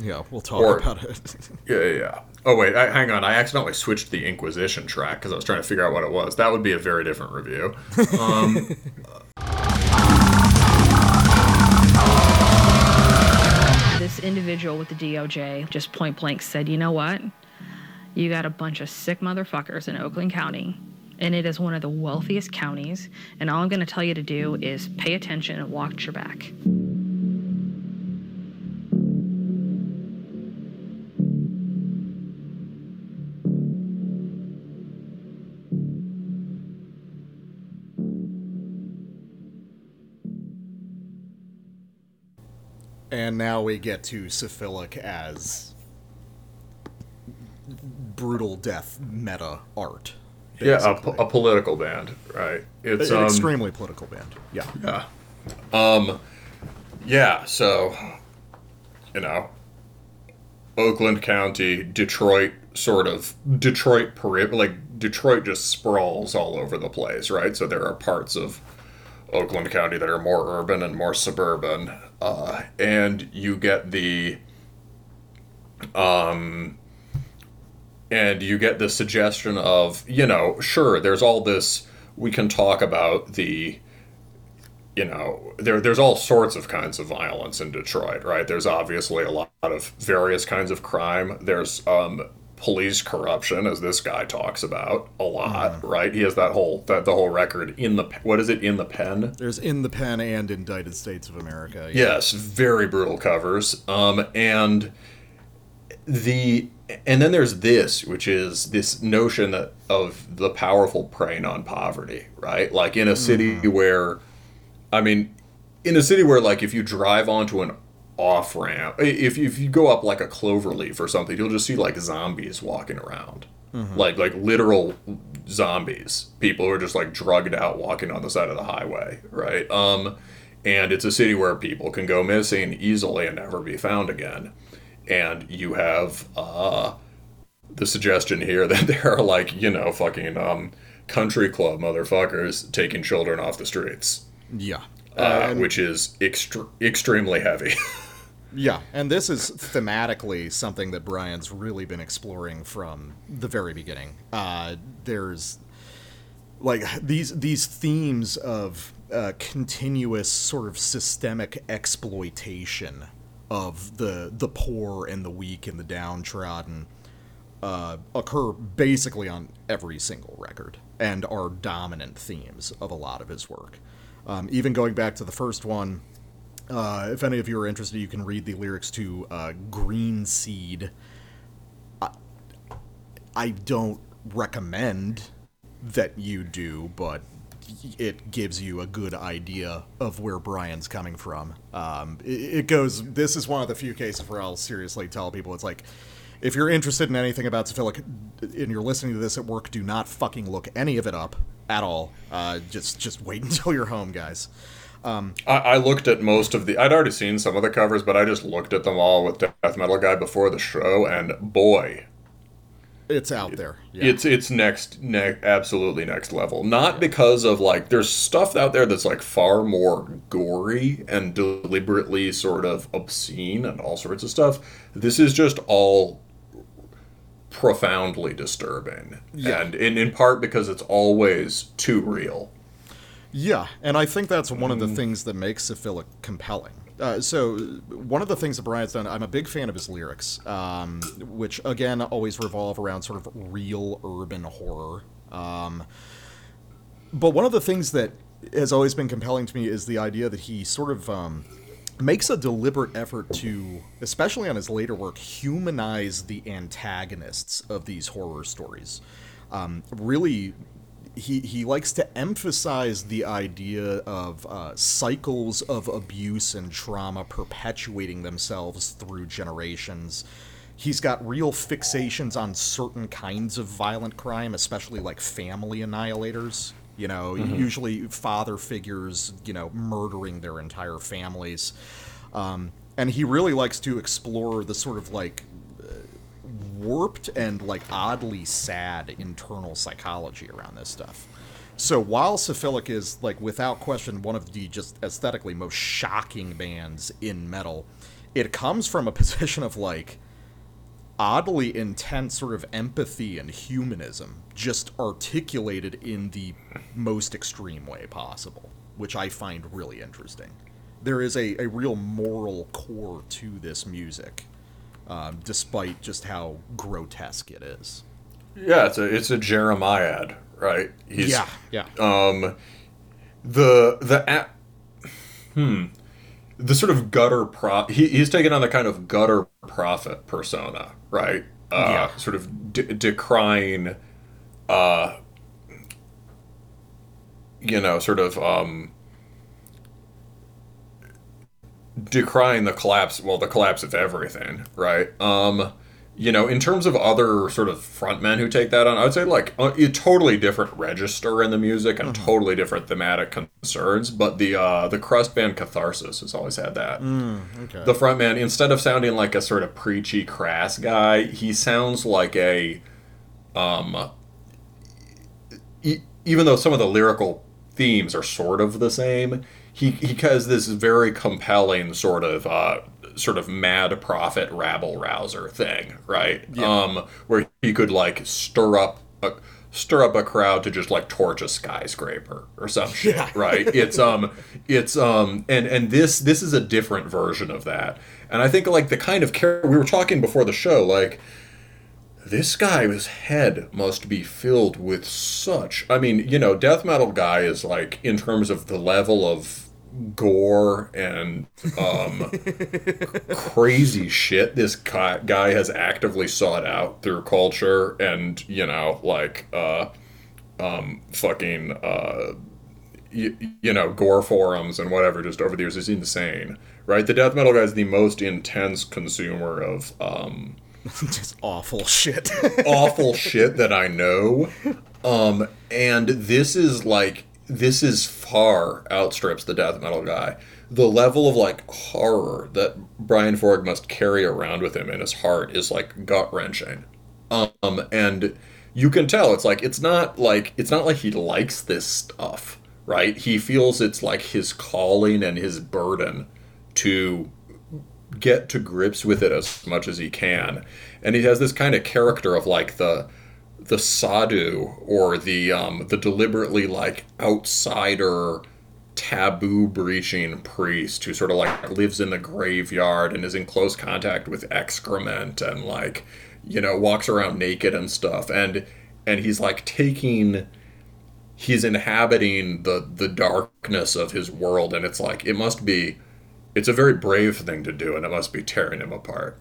Yeah, we'll talk Or- about it. yeah, yeah, yeah. Oh wait, I, hang on. I accidentally switched the Inquisition track because I was trying to figure out what it was. That would be a very different review. Um, This individual with the DOJ just point blank said, you know what? You got a bunch of sick motherfuckers in Oakland County, and it is one of the wealthiest counties, and all I'm going to tell you to do is pay attention and watch your back. And now we get to Syphilic as brutal death meta art. yeah, a, basically. po- a political band, right? It's an um, extremely political band. Yeah. Yeah. Um yeah, so you know Oakland County, Detroit sort of Detroit like Detroit just sprawls all over the place, right? So there are parts of Oakland County that are more urban and more suburban. Uh, and you get the um and you get the suggestion of, you know, sure, there's all this we can talk about the you know, there there's all sorts of kinds of violence in Detroit, right? There's obviously a lot of various kinds of crime. There's um, police corruption, as this guy talks about a lot, right? He has that whole that the whole record in the what is it in the pen? There's in the pen and indicted states of America. Yes, very brutal covers. Um, and the and then there's this, which is this notion that of the powerful preying on poverty, right? Like in a city where, I mean, in a city where like if you drive onto an off ramp, if if you go up like a clover leaf or something, you'll just see like zombies walking around. Like like literal zombies, people who are just like drugged out walking on the side of the highway, right? Um, and it's a city where people can go missing easily and never be found again. And you have uh, the suggestion here that there are like you know fucking um, country club motherfuckers taking children off the streets, Yeah. uh, which is extre- extremely heavy. Yeah, and this is thematically something that Brian's really been exploring from the very beginning. Uh, there's like these these themes of uh, continuous sort of systemic exploitation of the the poor and the weak and the downtrodden uh, occur basically on every single record and are dominant themes of a lot of his work. Um, even going back to the first one, uh, if any of you are interested, you can read the lyrics to uh, Green Seed. I, I don't recommend that you do, but it gives you a good idea of where Brian's coming from. Um, it, it goes. This is one of the few cases where I'll seriously tell people it's like, if you're interested in anything about syphilic and you're listening to this at work, do not fucking look any of it up at all. Uh, just just wait until you're home, guys. Um, I, I looked at most of the. I'd already seen some of the covers, but I just looked at them all with Death Metal Guy before the show, and boy, It's out there. Yeah. it's it's next, ne- absolutely next level. Not because of like there's stuff out there that's like far more gory and deliberately sort of obscene and all sorts of stuff. This is just all profoundly disturbing, Yeah. and in, in part because it's always too real. Yeah, and I think that's one of the things that makes Syphilic compelling. Uh, so, one of the things that Brian's done, I'm a big fan of his lyrics, um, which again always revolve around sort of real urban horror. Um, but one of the things that has always been compelling to me is the idea that he sort of um, makes a deliberate effort to, especially on his later work, humanize the antagonists of these horror stories. Um, really he he likes to emphasize the idea of uh, cycles of abuse and trauma perpetuating themselves through generations. He's got real fixations on certain kinds of violent crime, especially like family annihilators. You know, usually father figures, you know, murdering their entire families. Um, and he really likes to explore the sort of like warped and like oddly sad internal psychology around this stuff. So while Syphilic is like without question one of the just aesthetically most shocking bands in metal, it comes from a position of like oddly intense sort of empathy and humanism just articulated in the most extreme way possible, which I find really interesting. There is a, a real moral core to this music um, despite just how grotesque it is. Yeah, it's a it's a Jeremiad, right? He's, yeah, yeah, Um, the the a- hmm, the sort of gutter pro. He, he's taken on the kind of gutter prophet persona, right? Uh, Yeah. Sort of de- decrying, uh, you know, sort of um, decrying the collapse. Well, the collapse of everything, right? Um, you know, in terms of other sort of frontmen who take that on, I would say like a, a totally different register in the music and totally different thematic concerns. But the uh, the crust band Catharsis has always had that. okay. The frontman, instead of sounding like a sort of preachy, crass guy, he sounds like a, um, e- even though some of the lyrical themes are sort of the same, he he has this very compelling sort of uh, sort of mad prophet rabble rouser thing, right? Um, where he could like stir up a stir up a crowd to just like torch a skyscraper or some shit, right? It's um it's um and and this this is a different version of that. And I think like the kind of character we were talking before the show like this guy's head must be filled with such. I mean, you know, death metal guy is like in terms of the level of gore and um, crazy shit this guy has actively sought out through culture and you know like uh um fucking uh you, you know gore forums and whatever just over the years is insane right the death metal guy is the most intense consumer of um Just awful shit. awful shit that I know. Um, and this is like this is far outstrips the death metal guy. The level of like horror that Brian Forgue must carry around with him in his heart is like gut wrenching. Um, and you can tell it's like it's not like it's not like he likes this stuff, right? He feels it's like his calling and his burden to get to grips with it as much as he can. And he has this kind of character of like the the sadhu or the um, the deliberately like outsider taboo breaching priest who sort of like lives in the graveyard and is in close contact with excrement and like you know walks around naked and stuff and and he's like taking he's inhabiting the the darkness of his world and it's like it must be it's a very brave thing to do and it must be tearing him apart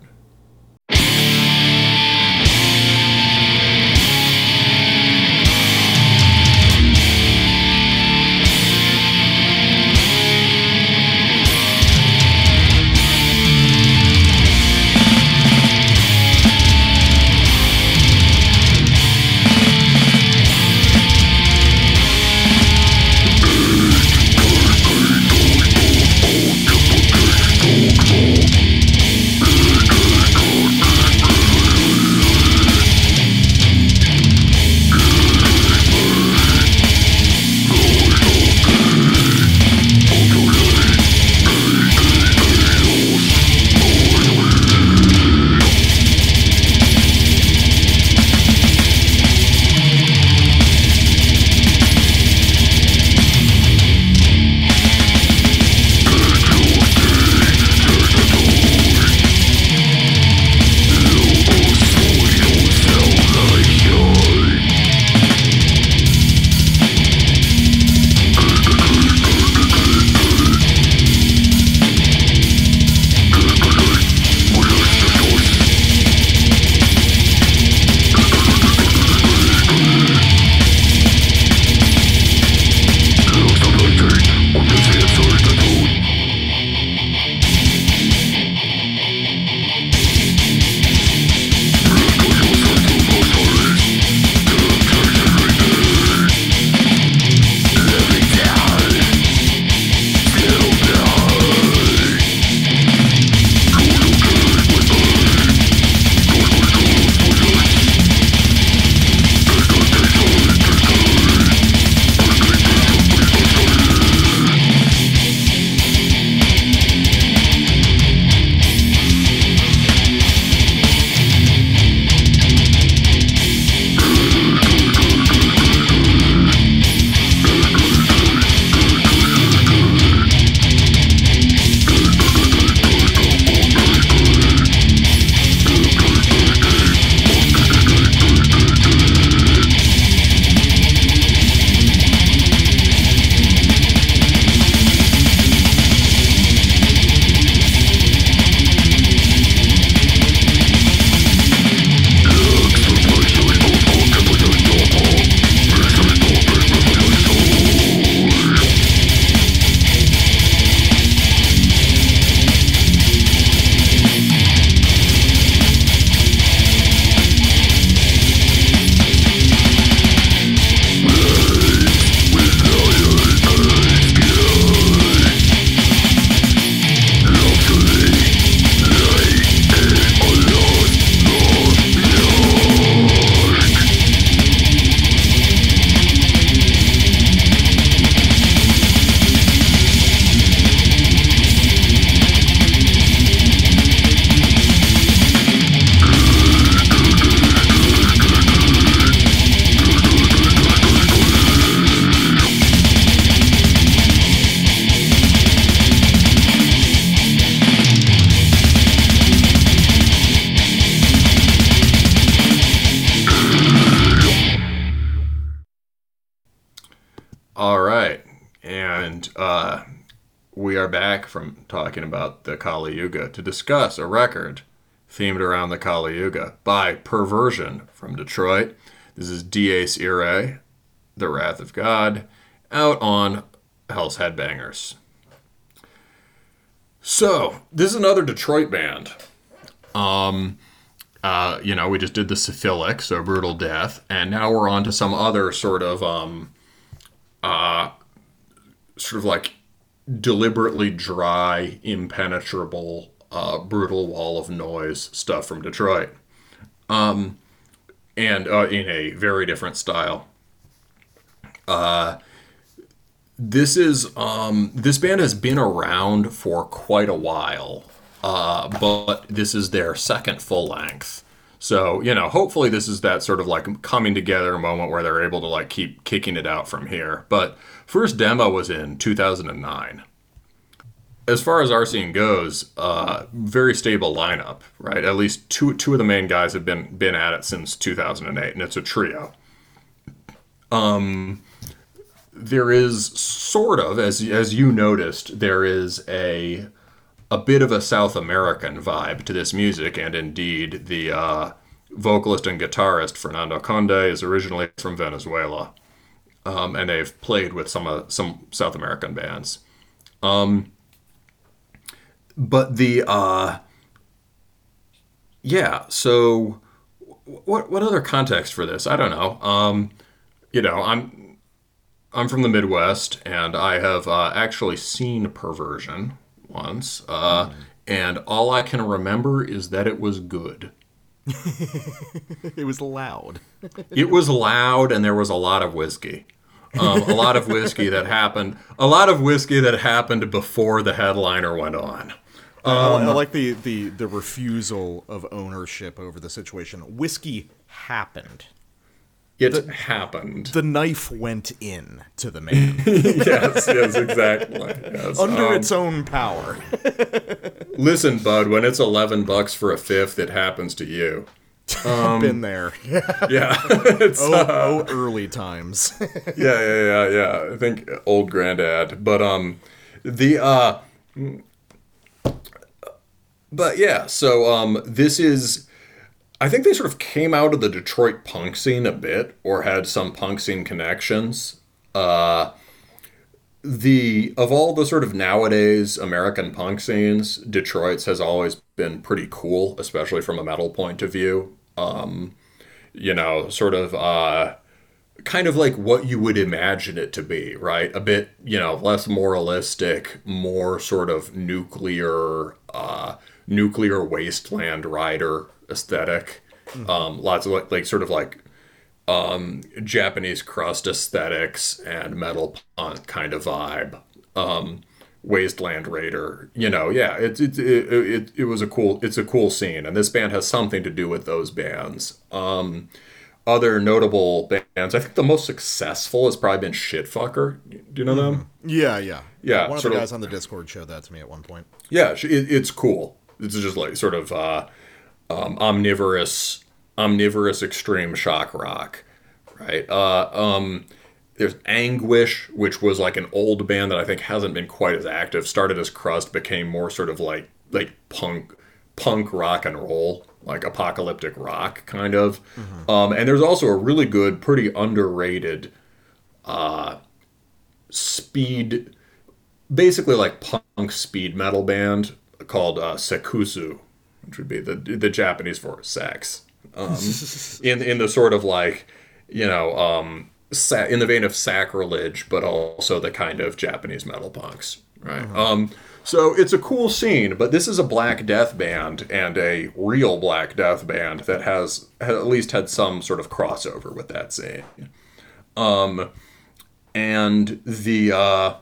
to discuss a record themed around the Kali Yuga by Perversion from Detroit. This is Dies Irae, The Wrath of God, out on Hell's Headbangers. So, this is another Detroit band. Um, uh, you know, we just did the syphilic, so brutal death, and now we're on to some other sort of, um, uh, sort of like deliberately dry, impenetrable, uh, brutal wall of noise stuff from Detroit, um, and uh, in a very different style. Uh, this is um, this band has been around for quite a while, uh, but this is their second full length. So you know, hopefully this is that sort of like coming together moment where they're able to like keep kicking it out from here. But first demo was in 2009. As far as our scene goes, uh, very stable lineup, right? At least two two of the main guys have been been at it since 2008, and it's a trio. Um, there is sort of as as you noticed there is a a bit of a South American vibe to this music, and indeed the uh, vocalist and guitarist Fernando Conde is originally from Venezuela, um, and they've played with some uh, some South American bands. Um, but the uh, yeah, so what what other context for this? I don't know. Um, you know, I'm I'm from the Midwest, and I have uh, actually seen Perversion once, uh, and all I can remember is that it was good. It was loud. It was loud, and there was a lot of whiskey. Um, a lot of whiskey that happened. A lot of whiskey that happened before the headliner went on. I Um, I like the, the, the refusal of ownership over the situation. Whiskey happened. It happened. The knife went in to the man yes, yes, exactly. Yes. under Um, its own power. Listen, bud, when it's eleven bucks for a fifth, it happens to you. um, Been there. Yeah, it's, Oh, uh, oh, early times. yeah, yeah, yeah, yeah. I think old granddad, but um, the uh, but yeah. So um, this is. I think they sort of came out of the Detroit punk scene a bit, or had some punk scene connections. Uh, the of all the sort of nowadays American punk scenes, Detroit's has always been pretty cool, especially from a metal point of view. Um, you know, sort of uh, kind of like what you would imagine it to be, right? A bit, you know, less moralistic, more sort of nuclear, uh, nuclear wasteland rider aesthetic. Um, lots of like, like sort of like um, Japanese crust aesthetics and metal punk kind of vibe. Um, Wasteland Raider, you know, yeah, it, it, it, it, it was a cool, it's a cool scene, and this band has something to do with those bands. Um, other notable bands, I think the most successful has probably been Shitfucker. Do you know them? yeah, yeah. Yeah, One of the sort of- guys on the Discord showed that to me at one point. Yeah, it, it's cool. It's just like sort of uh, um, omnivorous, omnivorous extreme shock rock, right? Uh, um, there's Anguish, which was like an old band that I think hasn't been quite as active. Started as crust, became more sort of like like punk, punk rock and roll, like apocalyptic rock kind of. Um, and there's also a really good, pretty underrated uh, speed basically like punk speed metal band called uh, Sekusu, which would be the the Japanese for sex. Um, in in the sort of like you know um, sa- in the vein of sacrilege, but also the kind of Japanese metal punks, right? Um, so it's a cool scene, but this is a Black Death band and a real Black Death band that has, has at least had some sort of crossover with that scene. Um, and the uh,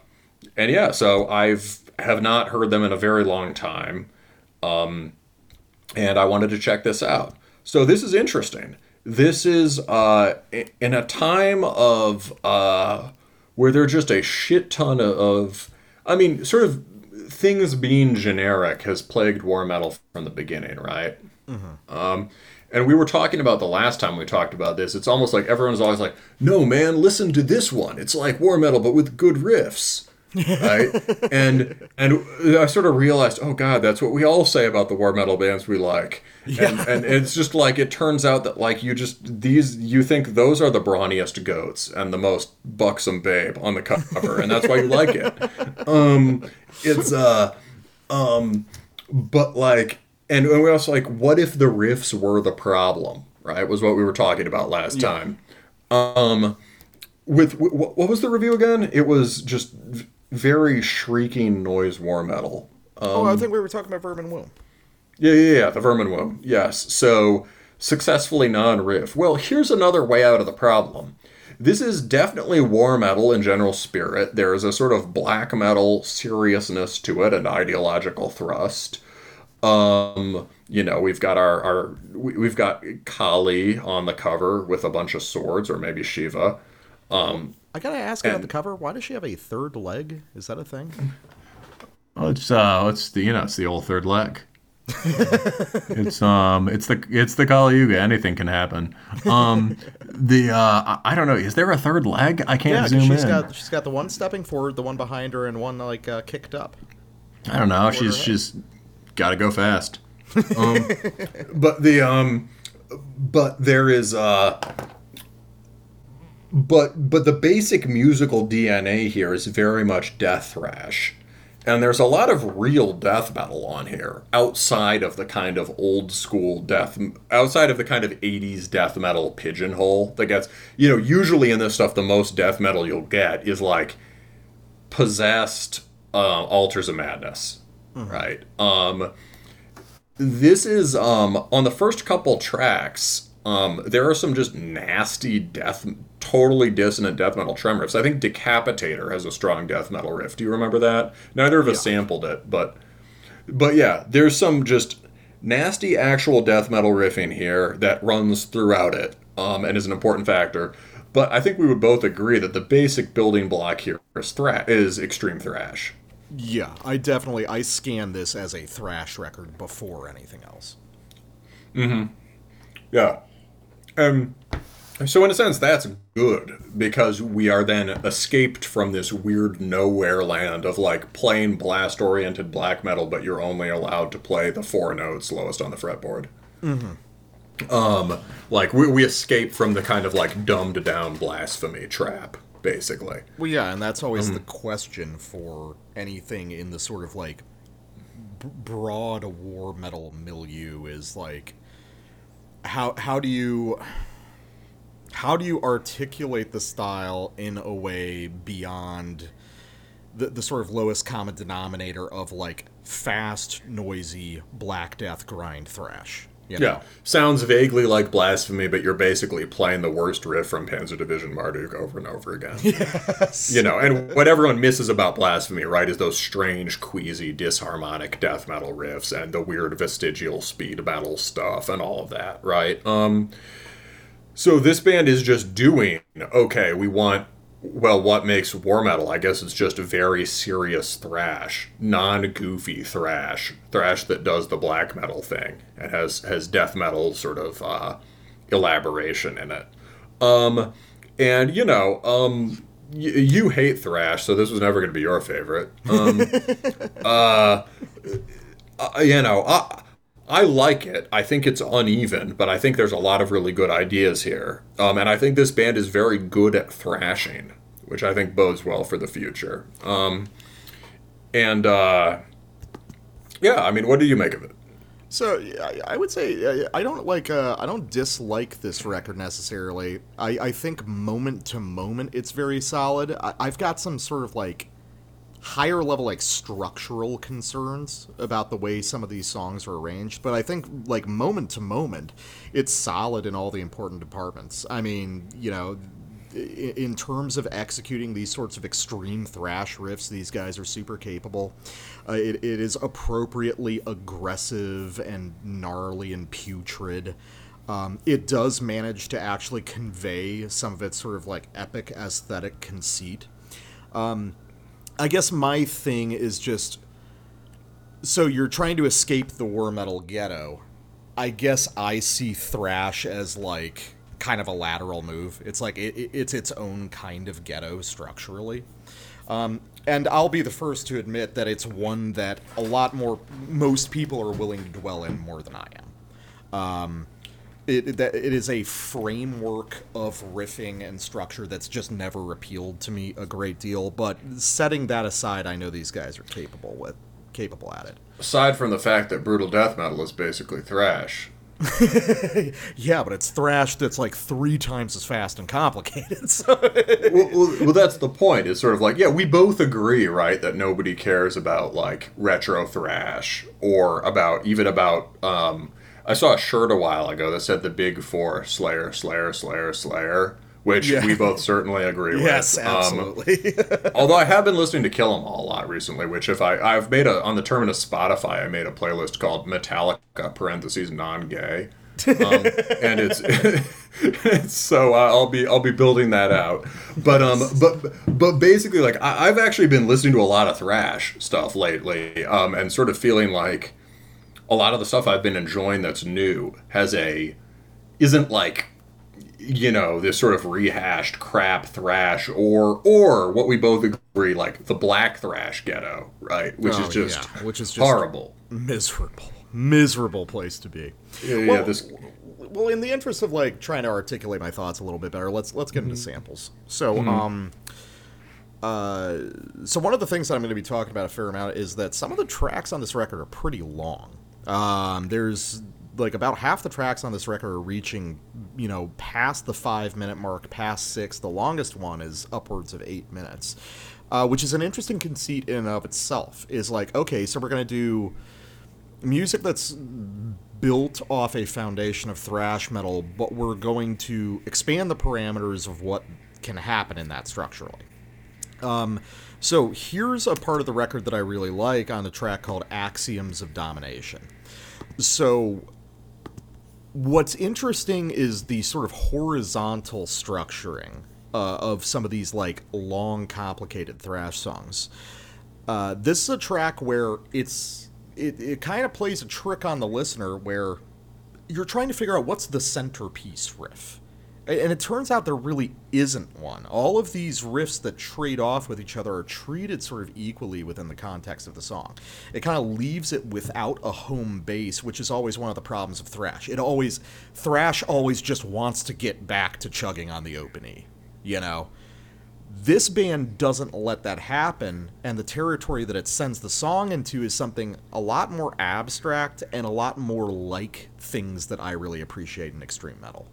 and yeah, so I've have not heard them in a very long time, um, and I wanted to check this out. So this is interesting. This is uh, in a time of uh, where there are just a shit ton of, of, I mean, sort of things being generic has plagued war metal from the beginning, right? Um, and we were talking about the last time we talked about this. It's almost like everyone's always like, "No, man, listen to this one. It's like war metal, but with good riffs." Right? and and I sort of realized, oh god, that's what we all say about the war metal bands we like. And, and it's just like it turns out that like you just these you think those are the brawniest goats and the most buxom babe on the cover, and that's why you like it. Um, it's uh, um, but like, and, and we also like, what if the riffs were the problem? Right, was what we were talking about last time. Um, with wh- what was the review again? It was just very shrieking noise war metal. oh, I think we were talking about Vermin Womb. Yeah, yeah, yeah, the Vermin Womb. Yes. So successfully non-riff. Well, here's another way out of the problem. This is definitely war metal in general spirit. There is a sort of black metal seriousness to it and ideological thrust. Um, you know, we've got our our we- we've got Kali on the cover with a bunch of swords, or maybe Shiva. I gotta ask about the cover. Why does she have a third leg? Is that a thing? Oh, it's uh, it's the you know, it's the old third leg. it's um, it's the it's the Kali Yuga. Anything can happen. Um, the uh, I- don't know. Is there a third leg? I can't Yeah, zoom she's in. got she's got the one stepping forward, the one behind her, and one like uh, kicked up. I don't know. She's she's got to go fast. Um, but the um, but there is uh, but but the basic musical DNA here is very much death thrash. And there's a lot of real death metal on here, outside of the kind of old school death, outside of the kind of 80s death metal pigeonhole that gets, you know, usually in this stuff, the most death metal you'll get is like possessed uh, altars of madness, right? Um, this is um, on the first couple tracks. Um, there are some just nasty death, totally dissonant death metal trem riffs. I think Decapitator has a strong death metal riff. Do you remember that? Neither of us sampled it, but but yeah, there's some just nasty actual death metal riffing here that runs throughout it, um, and is an important factor. But I think we would both agree that the basic building block here is thra- is extreme thrash. Yeah, I definitely I scan this as a thrash record before anything else. Mm-hmm. Yeah. Um so in a sense that's good because we are then escaped from this weird nowhere land of like plain blast oriented black metal but you're only allowed to play the four notes lowest on the fretboard. Um like we we escape from the kind of like dumbed down blasphemy trap basically. Well, yeah, and that's always the question for anything in the sort of like b- broad war metal milieu is like how how do you how do you articulate the style in a way beyond the, the sort of lowest common denominator of like fast, noisy Black Death grind thrash? You know? Yeah, sounds vaguely like blasphemy, but you're basically playing the worst riff from Panzer Division Marduk over and over again. Yes. You know, and what everyone misses about blasphemy, right, is those strange, queasy, disharmonic death metal riffs and the weird vestigial speed metal stuff and all of that, right? Um, so this band is just doing okay. We want well, what makes war metal? I guess it's just very serious thrash, non-goofy thrash, thrash that does the black metal thing and has has death metal sort of uh, elaboration in it. Um, and you know, um, y- you hate thrash, so this was never going to be your favorite. Um, uh, uh, you know, I, I like it. I think it's uneven, but I think there's a lot of really good ideas here. Um, and I think this band is very good at thrashing, which I think bodes well for the future. Um, and uh, yeah, I mean, what do you make of it? So I, would say I don't like uh, I don't dislike this record necessarily. I, I think moment to moment it's very solid. I, I've got some sort of like higher level like structural concerns about the way some of these songs are arranged, but I think like moment to moment it's solid in all the important departments. I mean, you know, in terms of executing these sorts of extreme thrash riffs, these guys are super capable. Uh, it, it is appropriately aggressive and gnarly and putrid. Um, it does manage to actually convey some of its sort of like epic aesthetic conceit. Um, I guess my thing is just so you're trying to escape the war metal ghetto. I guess I see thrash as like kind of a lateral move. It's like it, it- it's its own kind of ghetto structurally. Um, and I'll be the first to admit that it's one that a lot more most people are willing to dwell in more than I am. Um, it, that it is a framework of riffing and structure that's just never appealed to me a great deal. But setting that aside, I know these guys are capable with capable at it. Aside from the fact that brutal death metal is basically thrash, Yeah, but it's thrash that's like three times as fast and complicated. So well, well, well, that's the point. It's sort of like, yeah, we both agree, right, that nobody cares about like retro thrash or about even about. Um, I saw a shirt a while ago that said the Big Four: Slayer, Slayer, Slayer, Slayer, which Yeah. we both certainly agree yes, with. Yes, absolutely. although I have been listening to Kill 'Em All a lot recently, which if I I've made a on the Terminus Spotify, I made a playlist called Metallica parentheses non-gay. um, and it's, it's so uh, I'll be I'll be building that out, but um but but basically like I, I've actually been listening to a lot of thrash stuff lately, um and sort of feeling like a lot of the stuff I've been enjoying that's new has a isn't like you know this sort of rehashed crap thrash or or what we both agree like the black thrash ghetto right which Oh, is just yeah, which is just- horrible miserable, miserable place to be. yeah, yeah this well, in the interest of like trying to articulate my thoughts a little bit better, let's let's get into samples. So, um, uh, so one of the things that I'm going to be talking about a fair amount is that some of the tracks on this record are pretty long. Um, there's like about half the tracks on this record are reaching, you know, past the five minute mark, past six. The longest one is upwards of eight minutes, uh, which is an interesting conceit in and of itself. Is like, okay, so we're to do music that's built off a foundation of thrash metal, but we're going to expand the parameters of what can happen in that structurally. Um, so here's a part of the record that I really like on the track called Axioms of Domination. So what's interesting is the sort of horizontal structuring uh, of some of these like long, complicated thrash songs. Uh, this is a track where it's it, it kind of plays a trick on the listener where you're trying to figure out what's the centerpiece riff. And it turns out there really isn't one. All of these riffs that trade off with each other are treated sort of equally within the context of the song. It kind of leaves it without a home base, which is always one of the problems of thrash. It always thrash always just wants to get back to chugging on the open E, you know. This band doesn't let that happen, and the territory that it sends the song into is something a lot more abstract and a lot more like things that I really appreciate in extreme metal.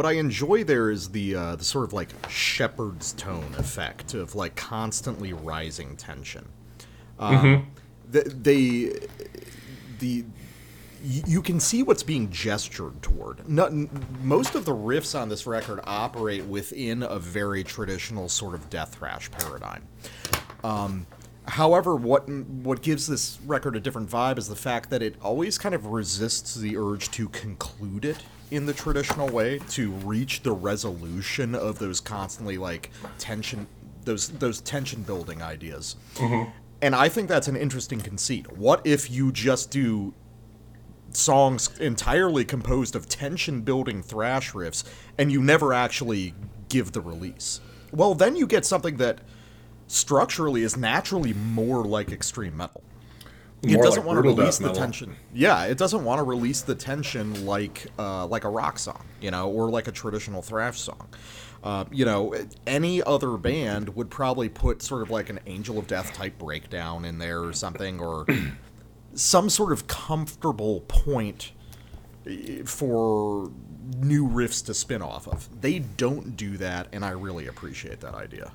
What I enjoy there is the uh, the sort of like Shepard's tone effect of like constantly rising tension. Um, th- they the you can see what's being gestured toward. No, n- most of the riffs on this record operate within a very traditional sort of death thrash paradigm. Um, however, what what gives this record a different vibe is the fact that it always kind of resists the urge to conclude it in the traditional way to reach the resolution of those constantly like tension those those tension building ideas. Mm-hmm. And I think that's an interesting conceit. What if you just do songs entirely composed of tension building thrash riffs and you never actually give the release? Well, then you get something that structurally is naturally more like extreme metal. It doesn't like want to release the metal. tension. Yeah, it doesn't want to release the tension like uh, like a rock song, you know, or like a traditional thrash song. Uh, you know, any other band would probably put sort of like an Angel of Death type breakdown in there or something, or some sort of comfortable point eh, for new riffs to spin off of. They don't do that, and I really appreciate that idea.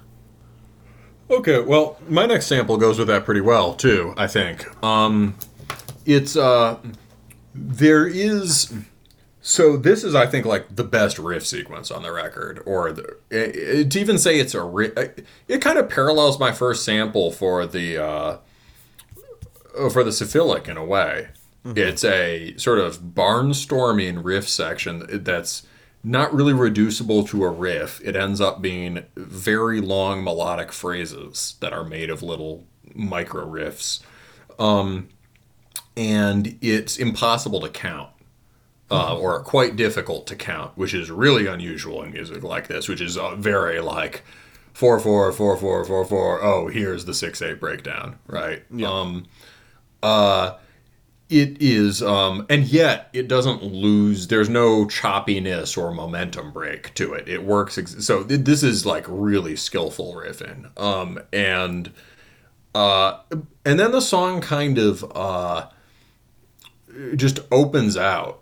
Okay, well, my next sample goes with that pretty well too. I think. Um, it's uh, there is. So this is, I think, like the best riff sequence on the record, or the, it, it- to even say it's a riff, it kind of parallels my first sample for the uh, for the syphilic in a way. It's a sort of barnstorming riff section that's not really reducible to a riff. It ends up being very long melodic phrases that are made of little micro riffs. Um, and it's impossible to count. Uh, or quite difficult to count, which is really unusual in music like this, which is uh, very like four four four four four four. Oh, here's the six eight breakdown, right? Um, uh, it is, um, and yet it doesn't lose. There's no choppiness or momentum break to it. It works. Ex- so th- this is like really skillful riffing. Um, and uh, and then the song kind of uh, just opens out,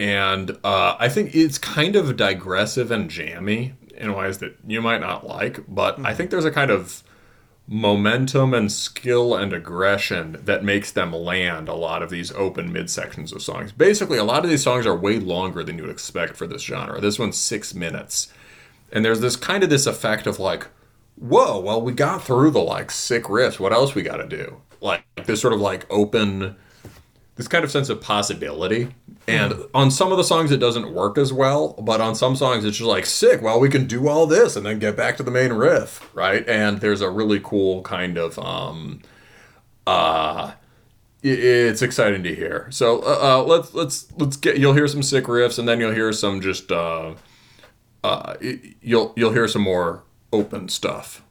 and uh, I think it's kind of digressive and jammy in ways that you might not like. But I think there's a kind of momentum and skill and aggression that makes them land a lot of these open midsections of songs. Basically, a lot of these songs are way longer than you would expect for this genre. This one's six minutes. And there's this kind of this effect of like, whoa, well, we got through the like sick riffs. What else we got to do? Like this sort of like open, this kind of sense of possibility. And on some of the songs, it doesn't work as well. But on some songs, it's just like sick. Well, we can do all this and then get back to the main riff, right? And there's a really cool kind of um, uh, it's exciting to hear. So uh, uh, let's let's let's get. You'll hear some sick riffs, and then you'll hear some just. Uh, uh, you'll you'll hear some more open stuff.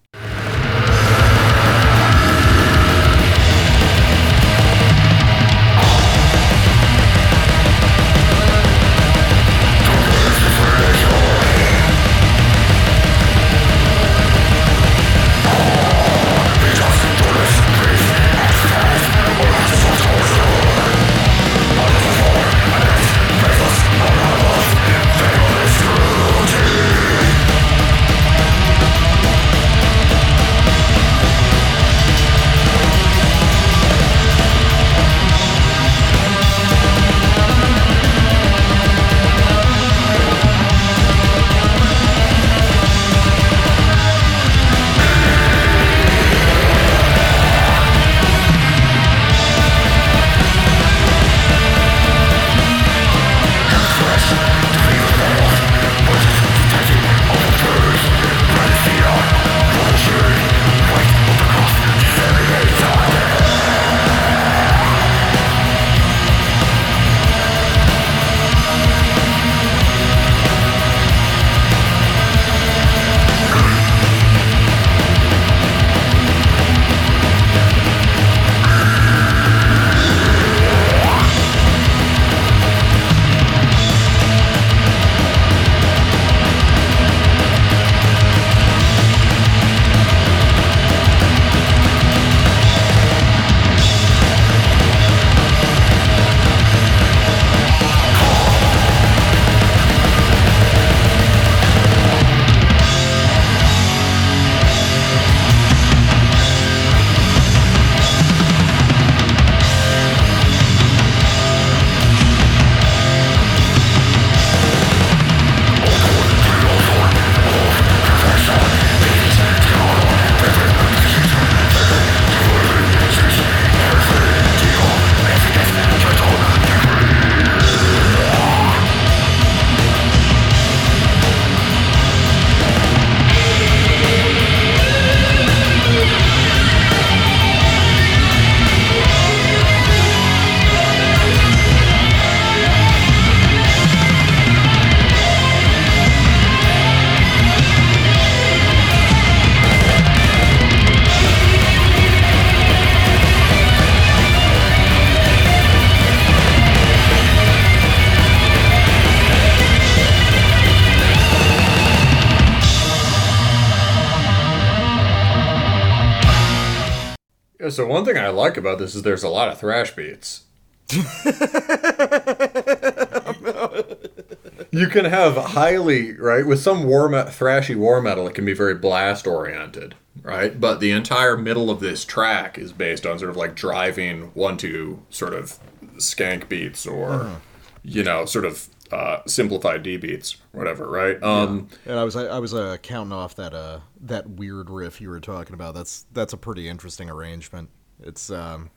So one thing I like about this is there's a lot of thrash beats. you can have highly right with some war me- thrashy war metal. It can be very blast oriented, right? But the entire middle of this track is based on sort of like driving one two sort of skank beats or hmm. you know sort of uh, simplified D beats, whatever, right? Um, And I was I, I was uh, counting off that uh that weird riff you were talking about. That's that's a pretty interesting arrangement. It's um,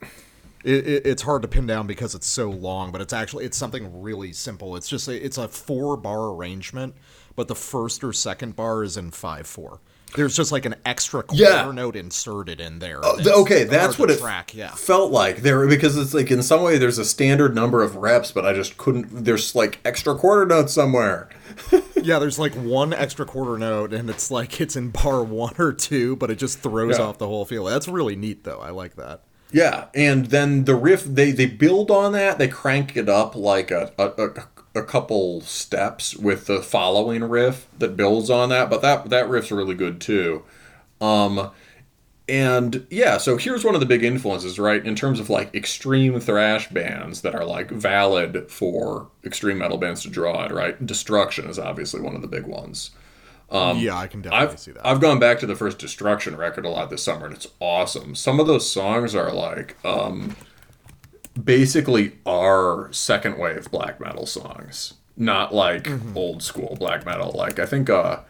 it, it, it's hard to pin down because it's so long, but it's actually it's something really simple. It's just a, it's a four bar arrangement, but the first or second bar is in five four. There's just like an extra quarter Yeah. note inserted in there. Oh, Th- okay, that's what it track. Yeah, felt like there because it's like in some way there's a standard number of reps, but I just couldn't. There's like extra quarter notes somewhere. yeah. There's like one extra quarter note, and it's like it's in bar one or two, but it just throws Yeah. off the whole feel. That's really neat, though. I like that. Yeah, and then the riff they they build on that. They crank it up like a a, a, a couple steps with the following riff that builds on that. But that that riff's really good too. Um, and yeah, so here's one of the big influences, right? In terms of like extreme thrash bands that are like valid for extreme metal bands to draw it, right? Destruction is obviously one of the big ones. Um, yeah, I can definitely I've see that. I've gone back to the first Destruction record a lot this summer, and it's awesome. Some of those songs are like um, basically our second wave black metal songs, not like Mm-hmm. old school black metal. Like I think uh,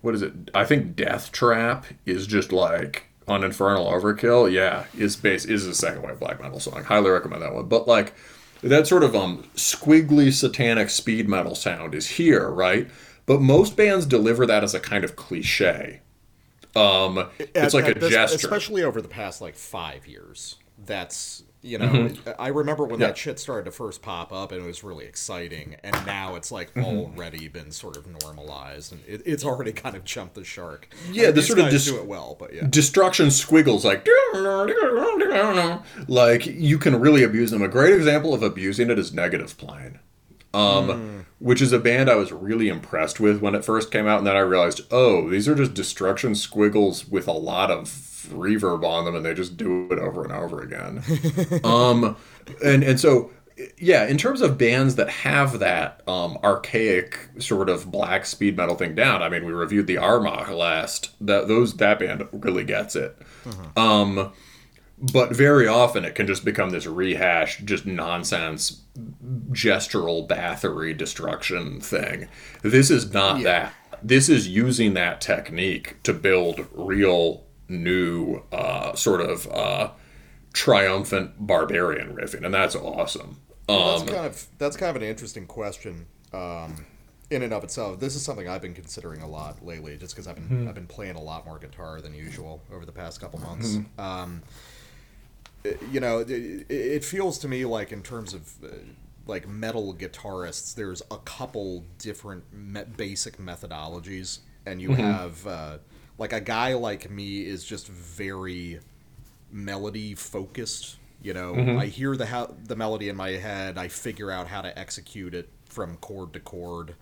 what is it? I think Death Trap is just like on Infernal Overkill. Yeah, is base is a second wave black metal song. Highly recommend that one. But like that sort of um squiggly satanic speed metal sound is here, right? But most bands deliver that as a kind of cliche. Um, it's like a this- gesture. especially over the past like five years. That's you know, I remember when Mm-hmm. Yeah. that shit started to first pop up, and it was really exciting. And now it's like Mm-hmm. already been sort of normalized, and it, it's already kind of jumped the shark. Yeah, the these sort of dis- do it well, but yeah, destruction squiggles like like you can really abuse them a great example of abusing it is negative plane um which is a band i was really impressed with when it first came out and then i realized oh these are just destruction squiggles with a lot of reverb on them and they just do it over and over again. Um and and so yeah in terms of bands that have that um archaic sort of black speed metal thing down i mean we reviewed the armagh last. That those that band really gets it. Um but very often it can just become this rehashed just nonsense gestural battery destruction thing this is not that this is using that technique to build real new uh, sort of uh, triumphant barbarian riffing and that's awesome Well, um, that's kind of that's kind of an interesting question. Um, in and of itself, this is something I've been considering a lot lately, just because I've been Hmm. I've been playing a lot more guitar than usual over the past couple months. Hmm. Um, you know, it, it feels to me like in terms of uh, like metal guitarists, there's a couple different me- basic methodologies, and you Mm-hmm. have uh, like a guy like me is just very melody focused. You know, Mm-hmm. I hear the how the melody in my head, I figure out how to execute it from chord to chord,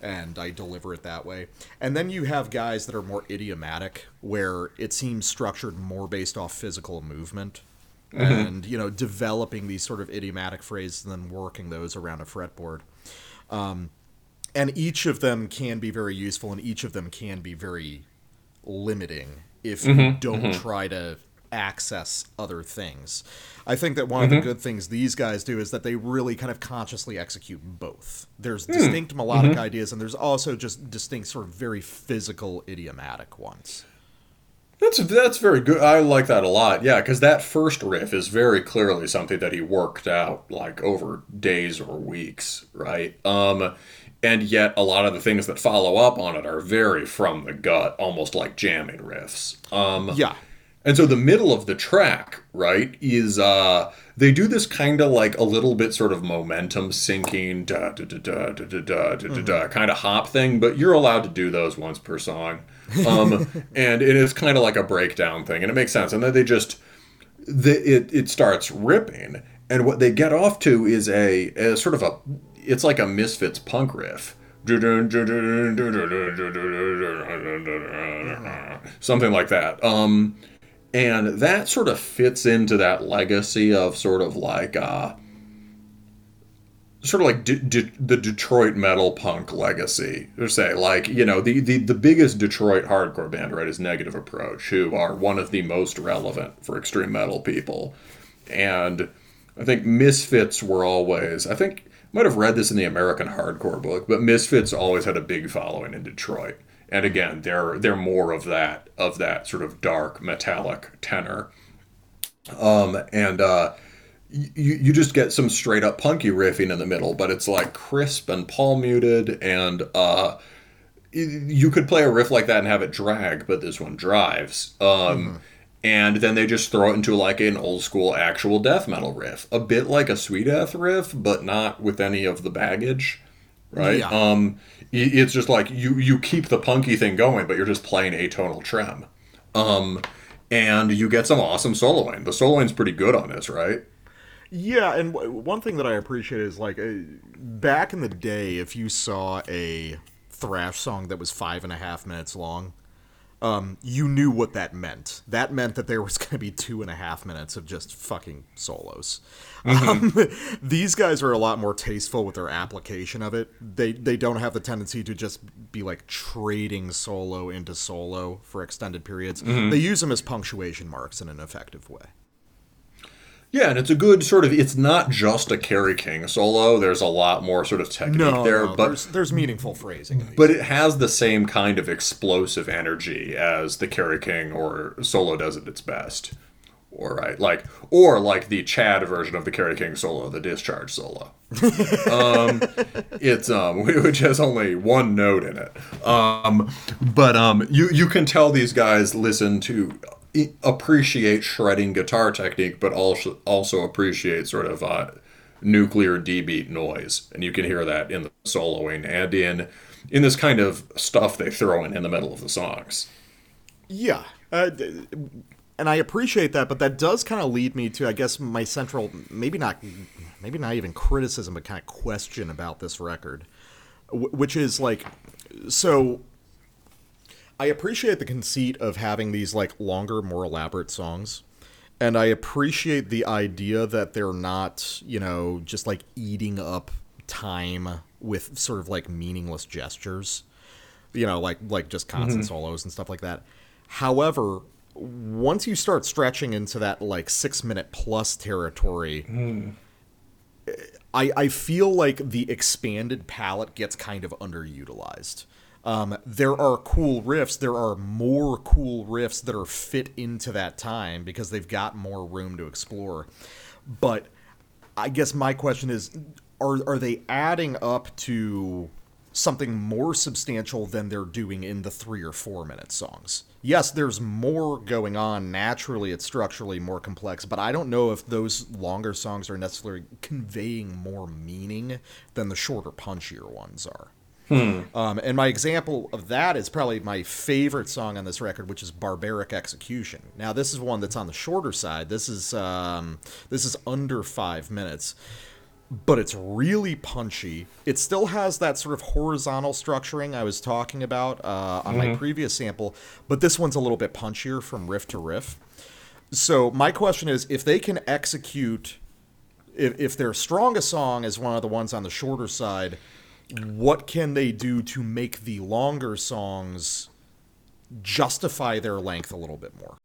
and I deliver it that way. And then you have guys that are more idiomatic, where it seems structured more based off physical movement. Mm-hmm. And you know, developing these sort of idiomatic phrases and then working those around a fretboard. Um, and each of them can be very useful and each of them can be very limiting if you mm-hmm. don't mm-hmm. try to access other things. I think that one of the good things these guys do is that they really kind of consciously execute both. There's hmm. distinct melodic ideas and there's also just distinct sort of very physical idiomatic ones. That's that's very good. I like that a lot. Yeah, because that first riff is very clearly something that he worked out like over days or weeks, right? Um, and yet a lot of the things that follow up on it are very from the gut, almost like jamming riffs. Um, Yeah. and so the middle of the track, right, is uh they do this kind of like a little bit sort of momentum sinking da da da da da da da da da da kind of hop thing, but you're allowed to do those once per song. Um and it is kind of like a breakdown thing and it makes sense. And then they just the, it it starts ripping and what they get off to is a, a sort of a it's like a misfits punk riff something like that um and that sort of fits into that legacy of sort of like uh, sort of like the Detroit metal punk legacy, or say like you know the, the the biggest Detroit hardcore band right is Negative Approach, who are one of the most relevant for extreme metal people, and I think Misfits were always I think might have read this in the American Hardcore book, but Misfits always had a big following in Detroit, and again they're they're more of that of that sort of dark metallic tenor, um and. uh you, you just get some straight up punky riffing in the middle, but it's like crisp and palm muted, and uh, you could play a riff like that and have it drag, but this one drives. Um, mm-hmm. And then they just throw it into like an old school actual death metal riff, a bit like a Swedeath riff, but not with any of the baggage, right? Yeah. Um, it's just like you you keep the punky thing going, but you're just playing atonal trem. Um, and you get some awesome soloing. The soloing's pretty good on this, right? Yeah, and w- one thing that I appreciate is like uh, back in the day, if you saw a thrash song that was five and a half minutes long, um, you knew what that meant. That meant that there was going to be two and a half minutes of just fucking solos. Mm-hmm. Um, these guys are a lot more tasteful with their application of it. They they don't have the tendency to just be like trading solo into solo for extended periods. Mm-hmm. They use them as punctuation marks in an effective way. Yeah, and it's a good sort of. It's not just a Kerry King solo. There's a lot more sort of technique no, there, no, but there's, there's meaningful phrasing. But it has the same kind of explosive energy as the Kerry King or solo does at its best. Or right, like or like the Chad version of the Kerry King solo, the Discharge solo. um, it's um, which has only one note in it. Um, but um, you you can tell these guys listen to appreciate shredding guitar technique, but also also appreciate sort of uh, nuclear D beat noise, and you can hear that in the soloing and in in this kind of stuff they throw in in the middle of the songs. Yeah, uh, and I appreciate that, but that does kind of lead me to, I guess, my central maybe not maybe not even criticism, but kind of question about this record, which is like so I appreciate the conceit of having these like longer, more elaborate songs. And I appreciate the idea that they're not, you know, just like eating up time with sort of like meaningless gestures. You know, like like just constant mm-hmm. solos and stuff like that. However, once you start stretching into that like 6 minute plus territory, mm. I I feel like the expanded palette gets kind of underutilized um, there are cool riffs. There are more cool riffs that are fit into that time because they've got more room to explore. But I guess my question is are, are they adding up to something more substantial than they're doing in the three or four minute songs? Yes, there's more going on. Naturally, it's structurally more complex, but I don't know if those longer songs are necessarily conveying more meaning than the shorter, punchier ones are. Hmm. Um, and my example of that is probably my favorite song on this record, which is "Barbaric Execution." Now, this is one that's on the shorter side. This is um, this is under five minutes, but it's really punchy. It still has that sort of horizontal structuring I was talking about uh, on mm-hmm. my previous sample, but this one's a little bit punchier from riff to riff. So my question is, if they can execute, if, if their strongest song is one of the ones on the shorter side what can they do to make the longer songs justify their length a little bit more?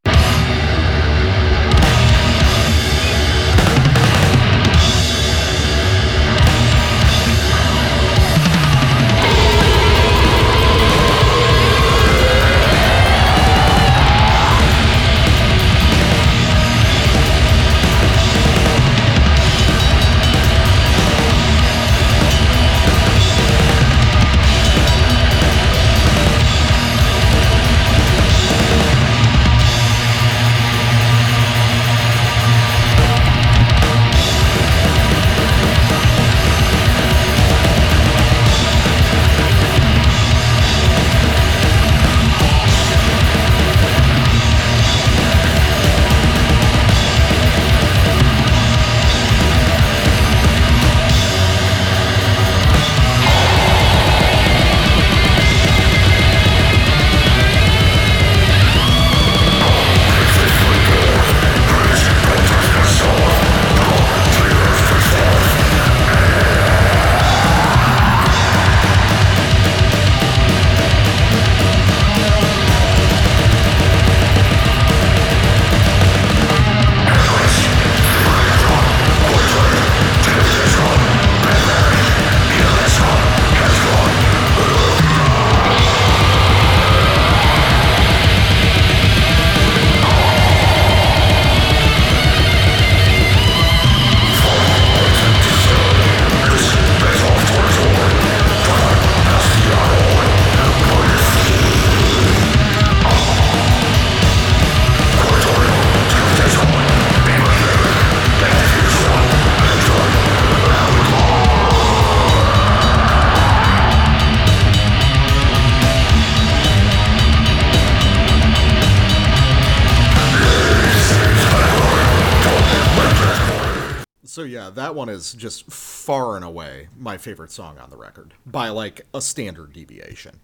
Is just far and away my favorite song on the record by like a standard deviation.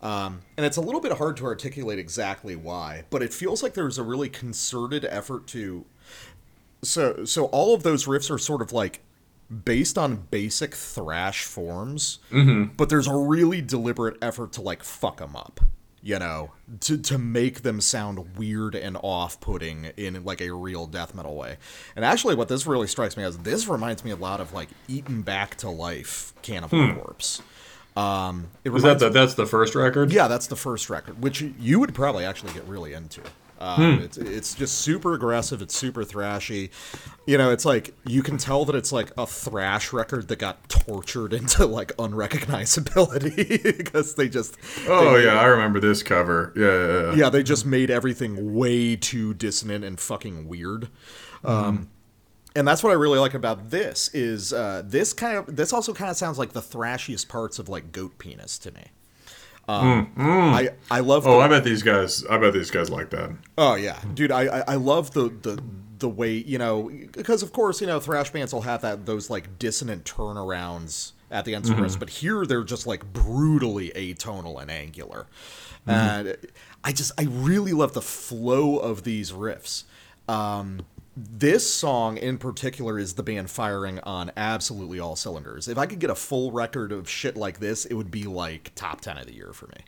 Um, and it's a little bit hard to articulate exactly why, but it feels like there's a really concerted effort to. So, so all of those riffs are sort of like based on basic thrash forms, but there's a really deliberate effort to like fuck them up, you know, to to make them sound weird and off-putting in like a real death metal way. And actually, what this really strikes me as this reminds me a lot of like Eaten Back to Life, Cannibal Corpse. Um, it Is that the, that's the first record? yeah, that's the first record, which you would probably actually get really into. Um, it's, it's just super aggressive. It's super thrashy. You know, it's like you can tell that it's like a thrash record that got tortured into like unrecognizability because they just Oh they- yeah, I remember this cover. Yeah, yeah, yeah. yeah they just made everything way too dissonant and fucking weird. Um, and that's what I really like about this is uh, this kind of this also kind of sounds like the thrashiest parts of like Goat Penis to me. Um, I I love Oh, the- I bet these guys. I bet these guys like that. Oh yeah, dude, I I, I love the the the way you know because of course you know thrash bands will have that those like dissonant turnarounds at the end of riffs, but here they're just like brutally atonal and angular, and I just I really love the flow of these riffs. Um, this song in particular is the band firing on absolutely all cylinders. If I could get a full record of shit like this, it would be like top ten of the year for me.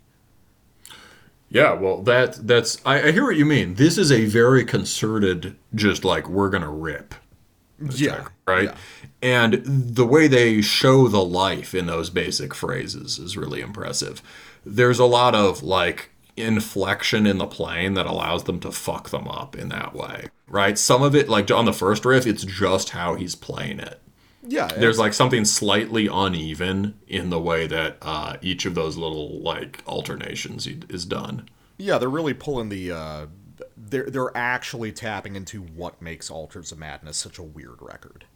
Yeah, well, that that's. I, I hear what you mean. This is a very concerted, just like we're gonna rip, Yeah, right? yeah. And the way they show the life in those basic phrases is really impressive. There's a lot of like inflection in the playing that allows them to fuck them up in that way, right? Some of it, like on the first riff, it's just how he's playing it. Yeah, There's like something slightly uneven in the way that uh, each of those little like alternations is done. Yeah, they're really pulling the. Uh, they're they're actually tapping into what makes Altars of Madness such a weird record.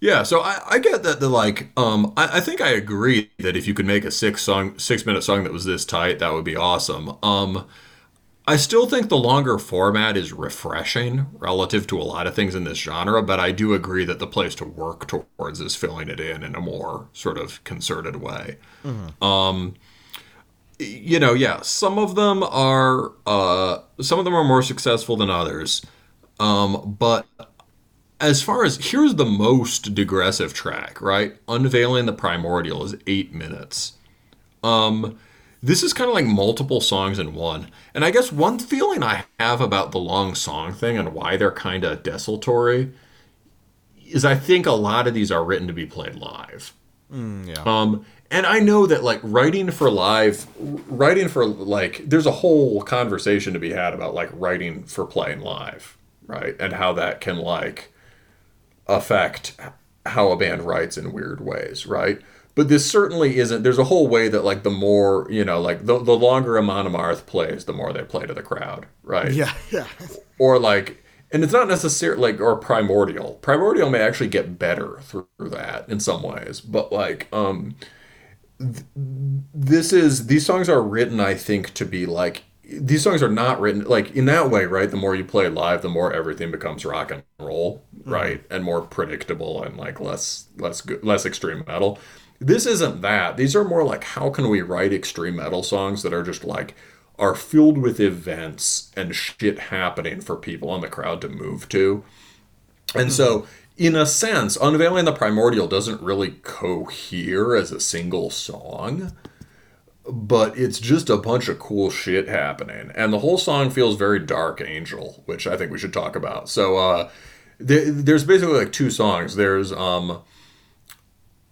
Yeah, so I, I get that the like um I, I think I agree that if you could make a six song six minute song that was this tight, that would be awesome. Um I still think the longer format is refreshing relative to a lot of things in this genre, but I do agree that the place to work towards is filling it in in a more sort of concerted way. Um, you know, yeah, some of them are uh, some of them are more successful than others, um, but as far as here's the most digressive track, right? Unveiling the Primordial is eight minutes. Um, this is kind of like multiple songs in one. And I guess one feeling I have about the long song thing and why they're kind of desultory is I think a lot of these are written to be played live. yeah. Um, and I know that like writing for live, writing for like, there's a whole conversation to be had about like writing for playing live, right? And how that can like affect how a band writes in weird ways, right? But this certainly isn't. There's a whole way that like the more you know, like the the longer Amon Amarth plays, the more they play to the crowd, right? yeah, yeah. or like and it's not necessarily like or primordial primordial may actually get better through that in some ways but like um th- this is these songs are written i think to be like these songs are not written like in that way right the more you play live the more everything becomes rock and roll right and more predictable and like less less good less extreme metal this isn't that these are more like how can we write extreme metal songs that are just like are filled with events and shit happening for people in the crowd to move to. And so, in a sense, Unveiling the Primordial doesn't really cohere as a single song, but it's just a bunch of cool shit happening. And the whole song feels very Dark Angel, which I think we should talk about. So, uh, th- there's basically like two songs. There's, um,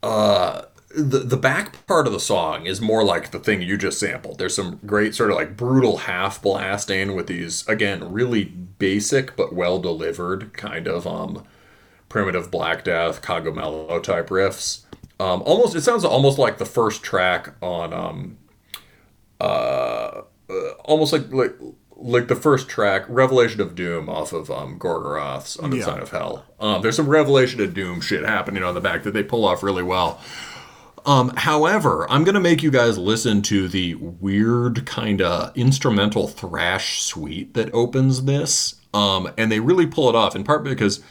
uh, the the back part of the song is more like the thing you just sampled. There's some great sort of like brutal half blasting with these again really basic but well delivered kind of um primitive Black Death Cogumelo type riffs. Um, almost it sounds almost like the first track on um uh, uh almost like like like the first track, Revelation of Doom, off of um, Gorgoroth's On the Yeah. Sign of Hell. Um, there's some Revelation of Doom shit happening on the back that they pull off really well. Um, however, I'm gonna make you guys listen to the weird kind of instrumental thrash suite that opens this. Um, and they really pull it off in part because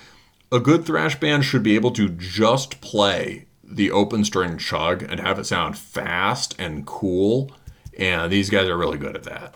a good thrash band should be able to just play the open string chug and have it sound fast and cool. And these guys are really good at that.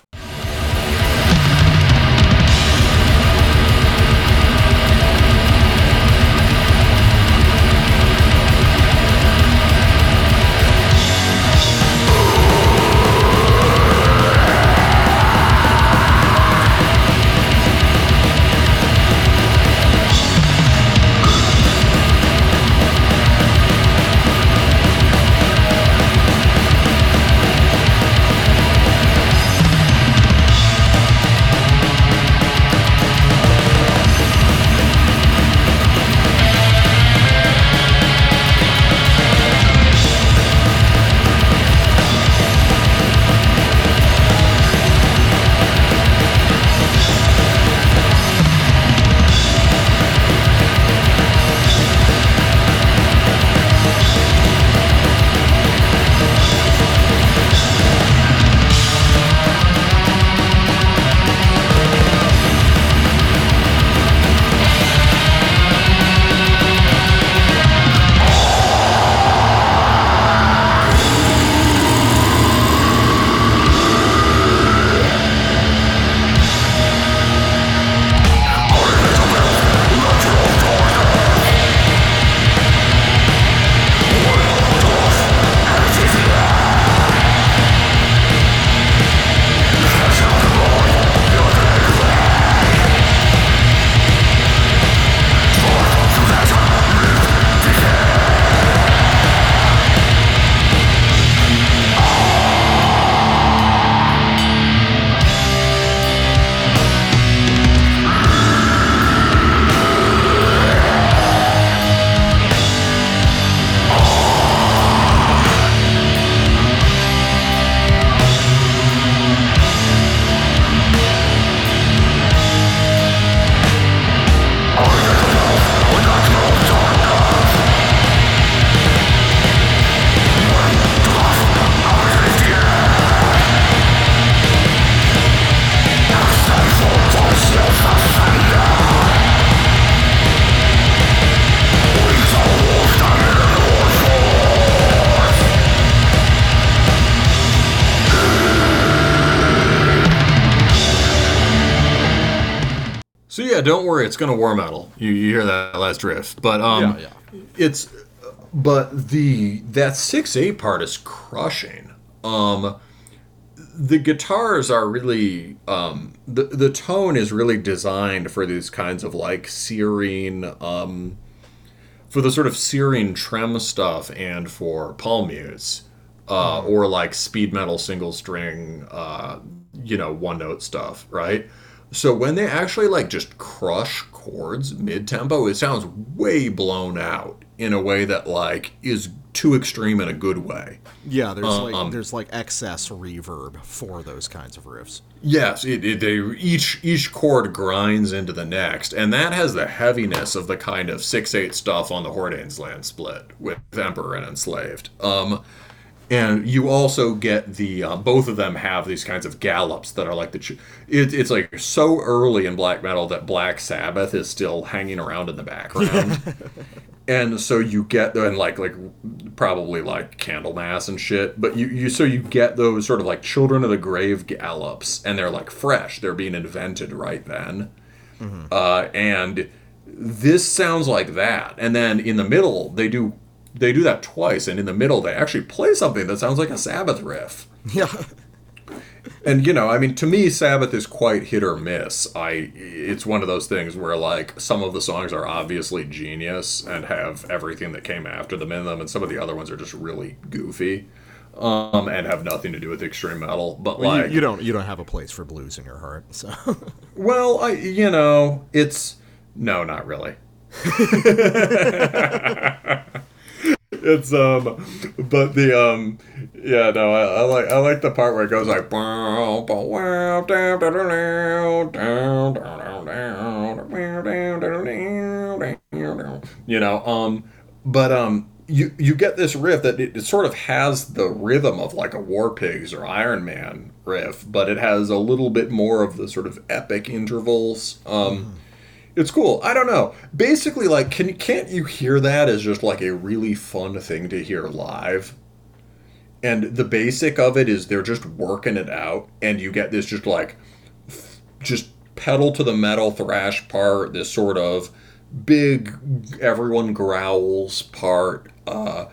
Don't worry, it's gonna war metal. You, you hear that last riff, but um, Yeah, it's but the that six eight part is crushing. Um, the guitars are really um the the tone is really designed for these kinds of like searing um for the sort of searing trem stuff and for palm mutes uh or like speed metal single string uh you know one note stuff right so when they actually like just crush chords mid tempo it sounds way blown out in a way that like is too extreme in a good way Yeah, there's Uh, like um, there's like excess reverb for those kinds of riffs. Yes, it, it, they each each chord grinds into the next, and that has the heaviness of the kind of six eight stuff on the Hordanes land split with Emperor and Enslaved. Um, and you also get the uh, both of them have these kinds of gallops that are like the ch- it, it's like so early in black metal that Black Sabbath is still hanging around in the background. and so you get and like like probably like candlemass and shit but you, you so you get those sort of like children of the grave gallops and they're like fresh. They're being invented right then. Uh, and this sounds like that. And then in the middle they do they do that twice and in the middle they actually play something that sounds like a sabbath riff. Yeah. and you know i mean to me sabbath is quite hit or miss. I it's one of those things where like some of the songs are obviously genius and have everything that came after them in them and some of the other ones are just really goofy um and have nothing to do with extreme metal but Well, you, like you don't you don't have a place for blues in your heart, so. Well i you know it's no not really it's um but the um yeah no I, I like i like the part where it goes like you know um but um you you get this riff that it, it sort of has the rhythm of like a War Pigs or Iron Man riff, but it has a little bit more of the sort of epic intervals. Um, It's cool. I don't know. Basically, like, can can't you hear that as just like a really fun thing to hear live? And the basic of it is they're just working it out, and you get this just like just pedal to the metal thrash part, this sort of big everyone growls part. Uh,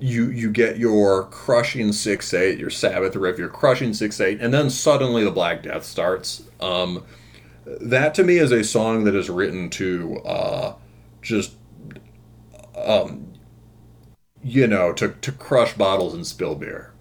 you you get your crushing six eight, your Sabbath riff, your crushing six eight, and then suddenly the Black Death starts. Um, that to me is a song that is written to uh, just um, you know to, to crush bottles and spill beer.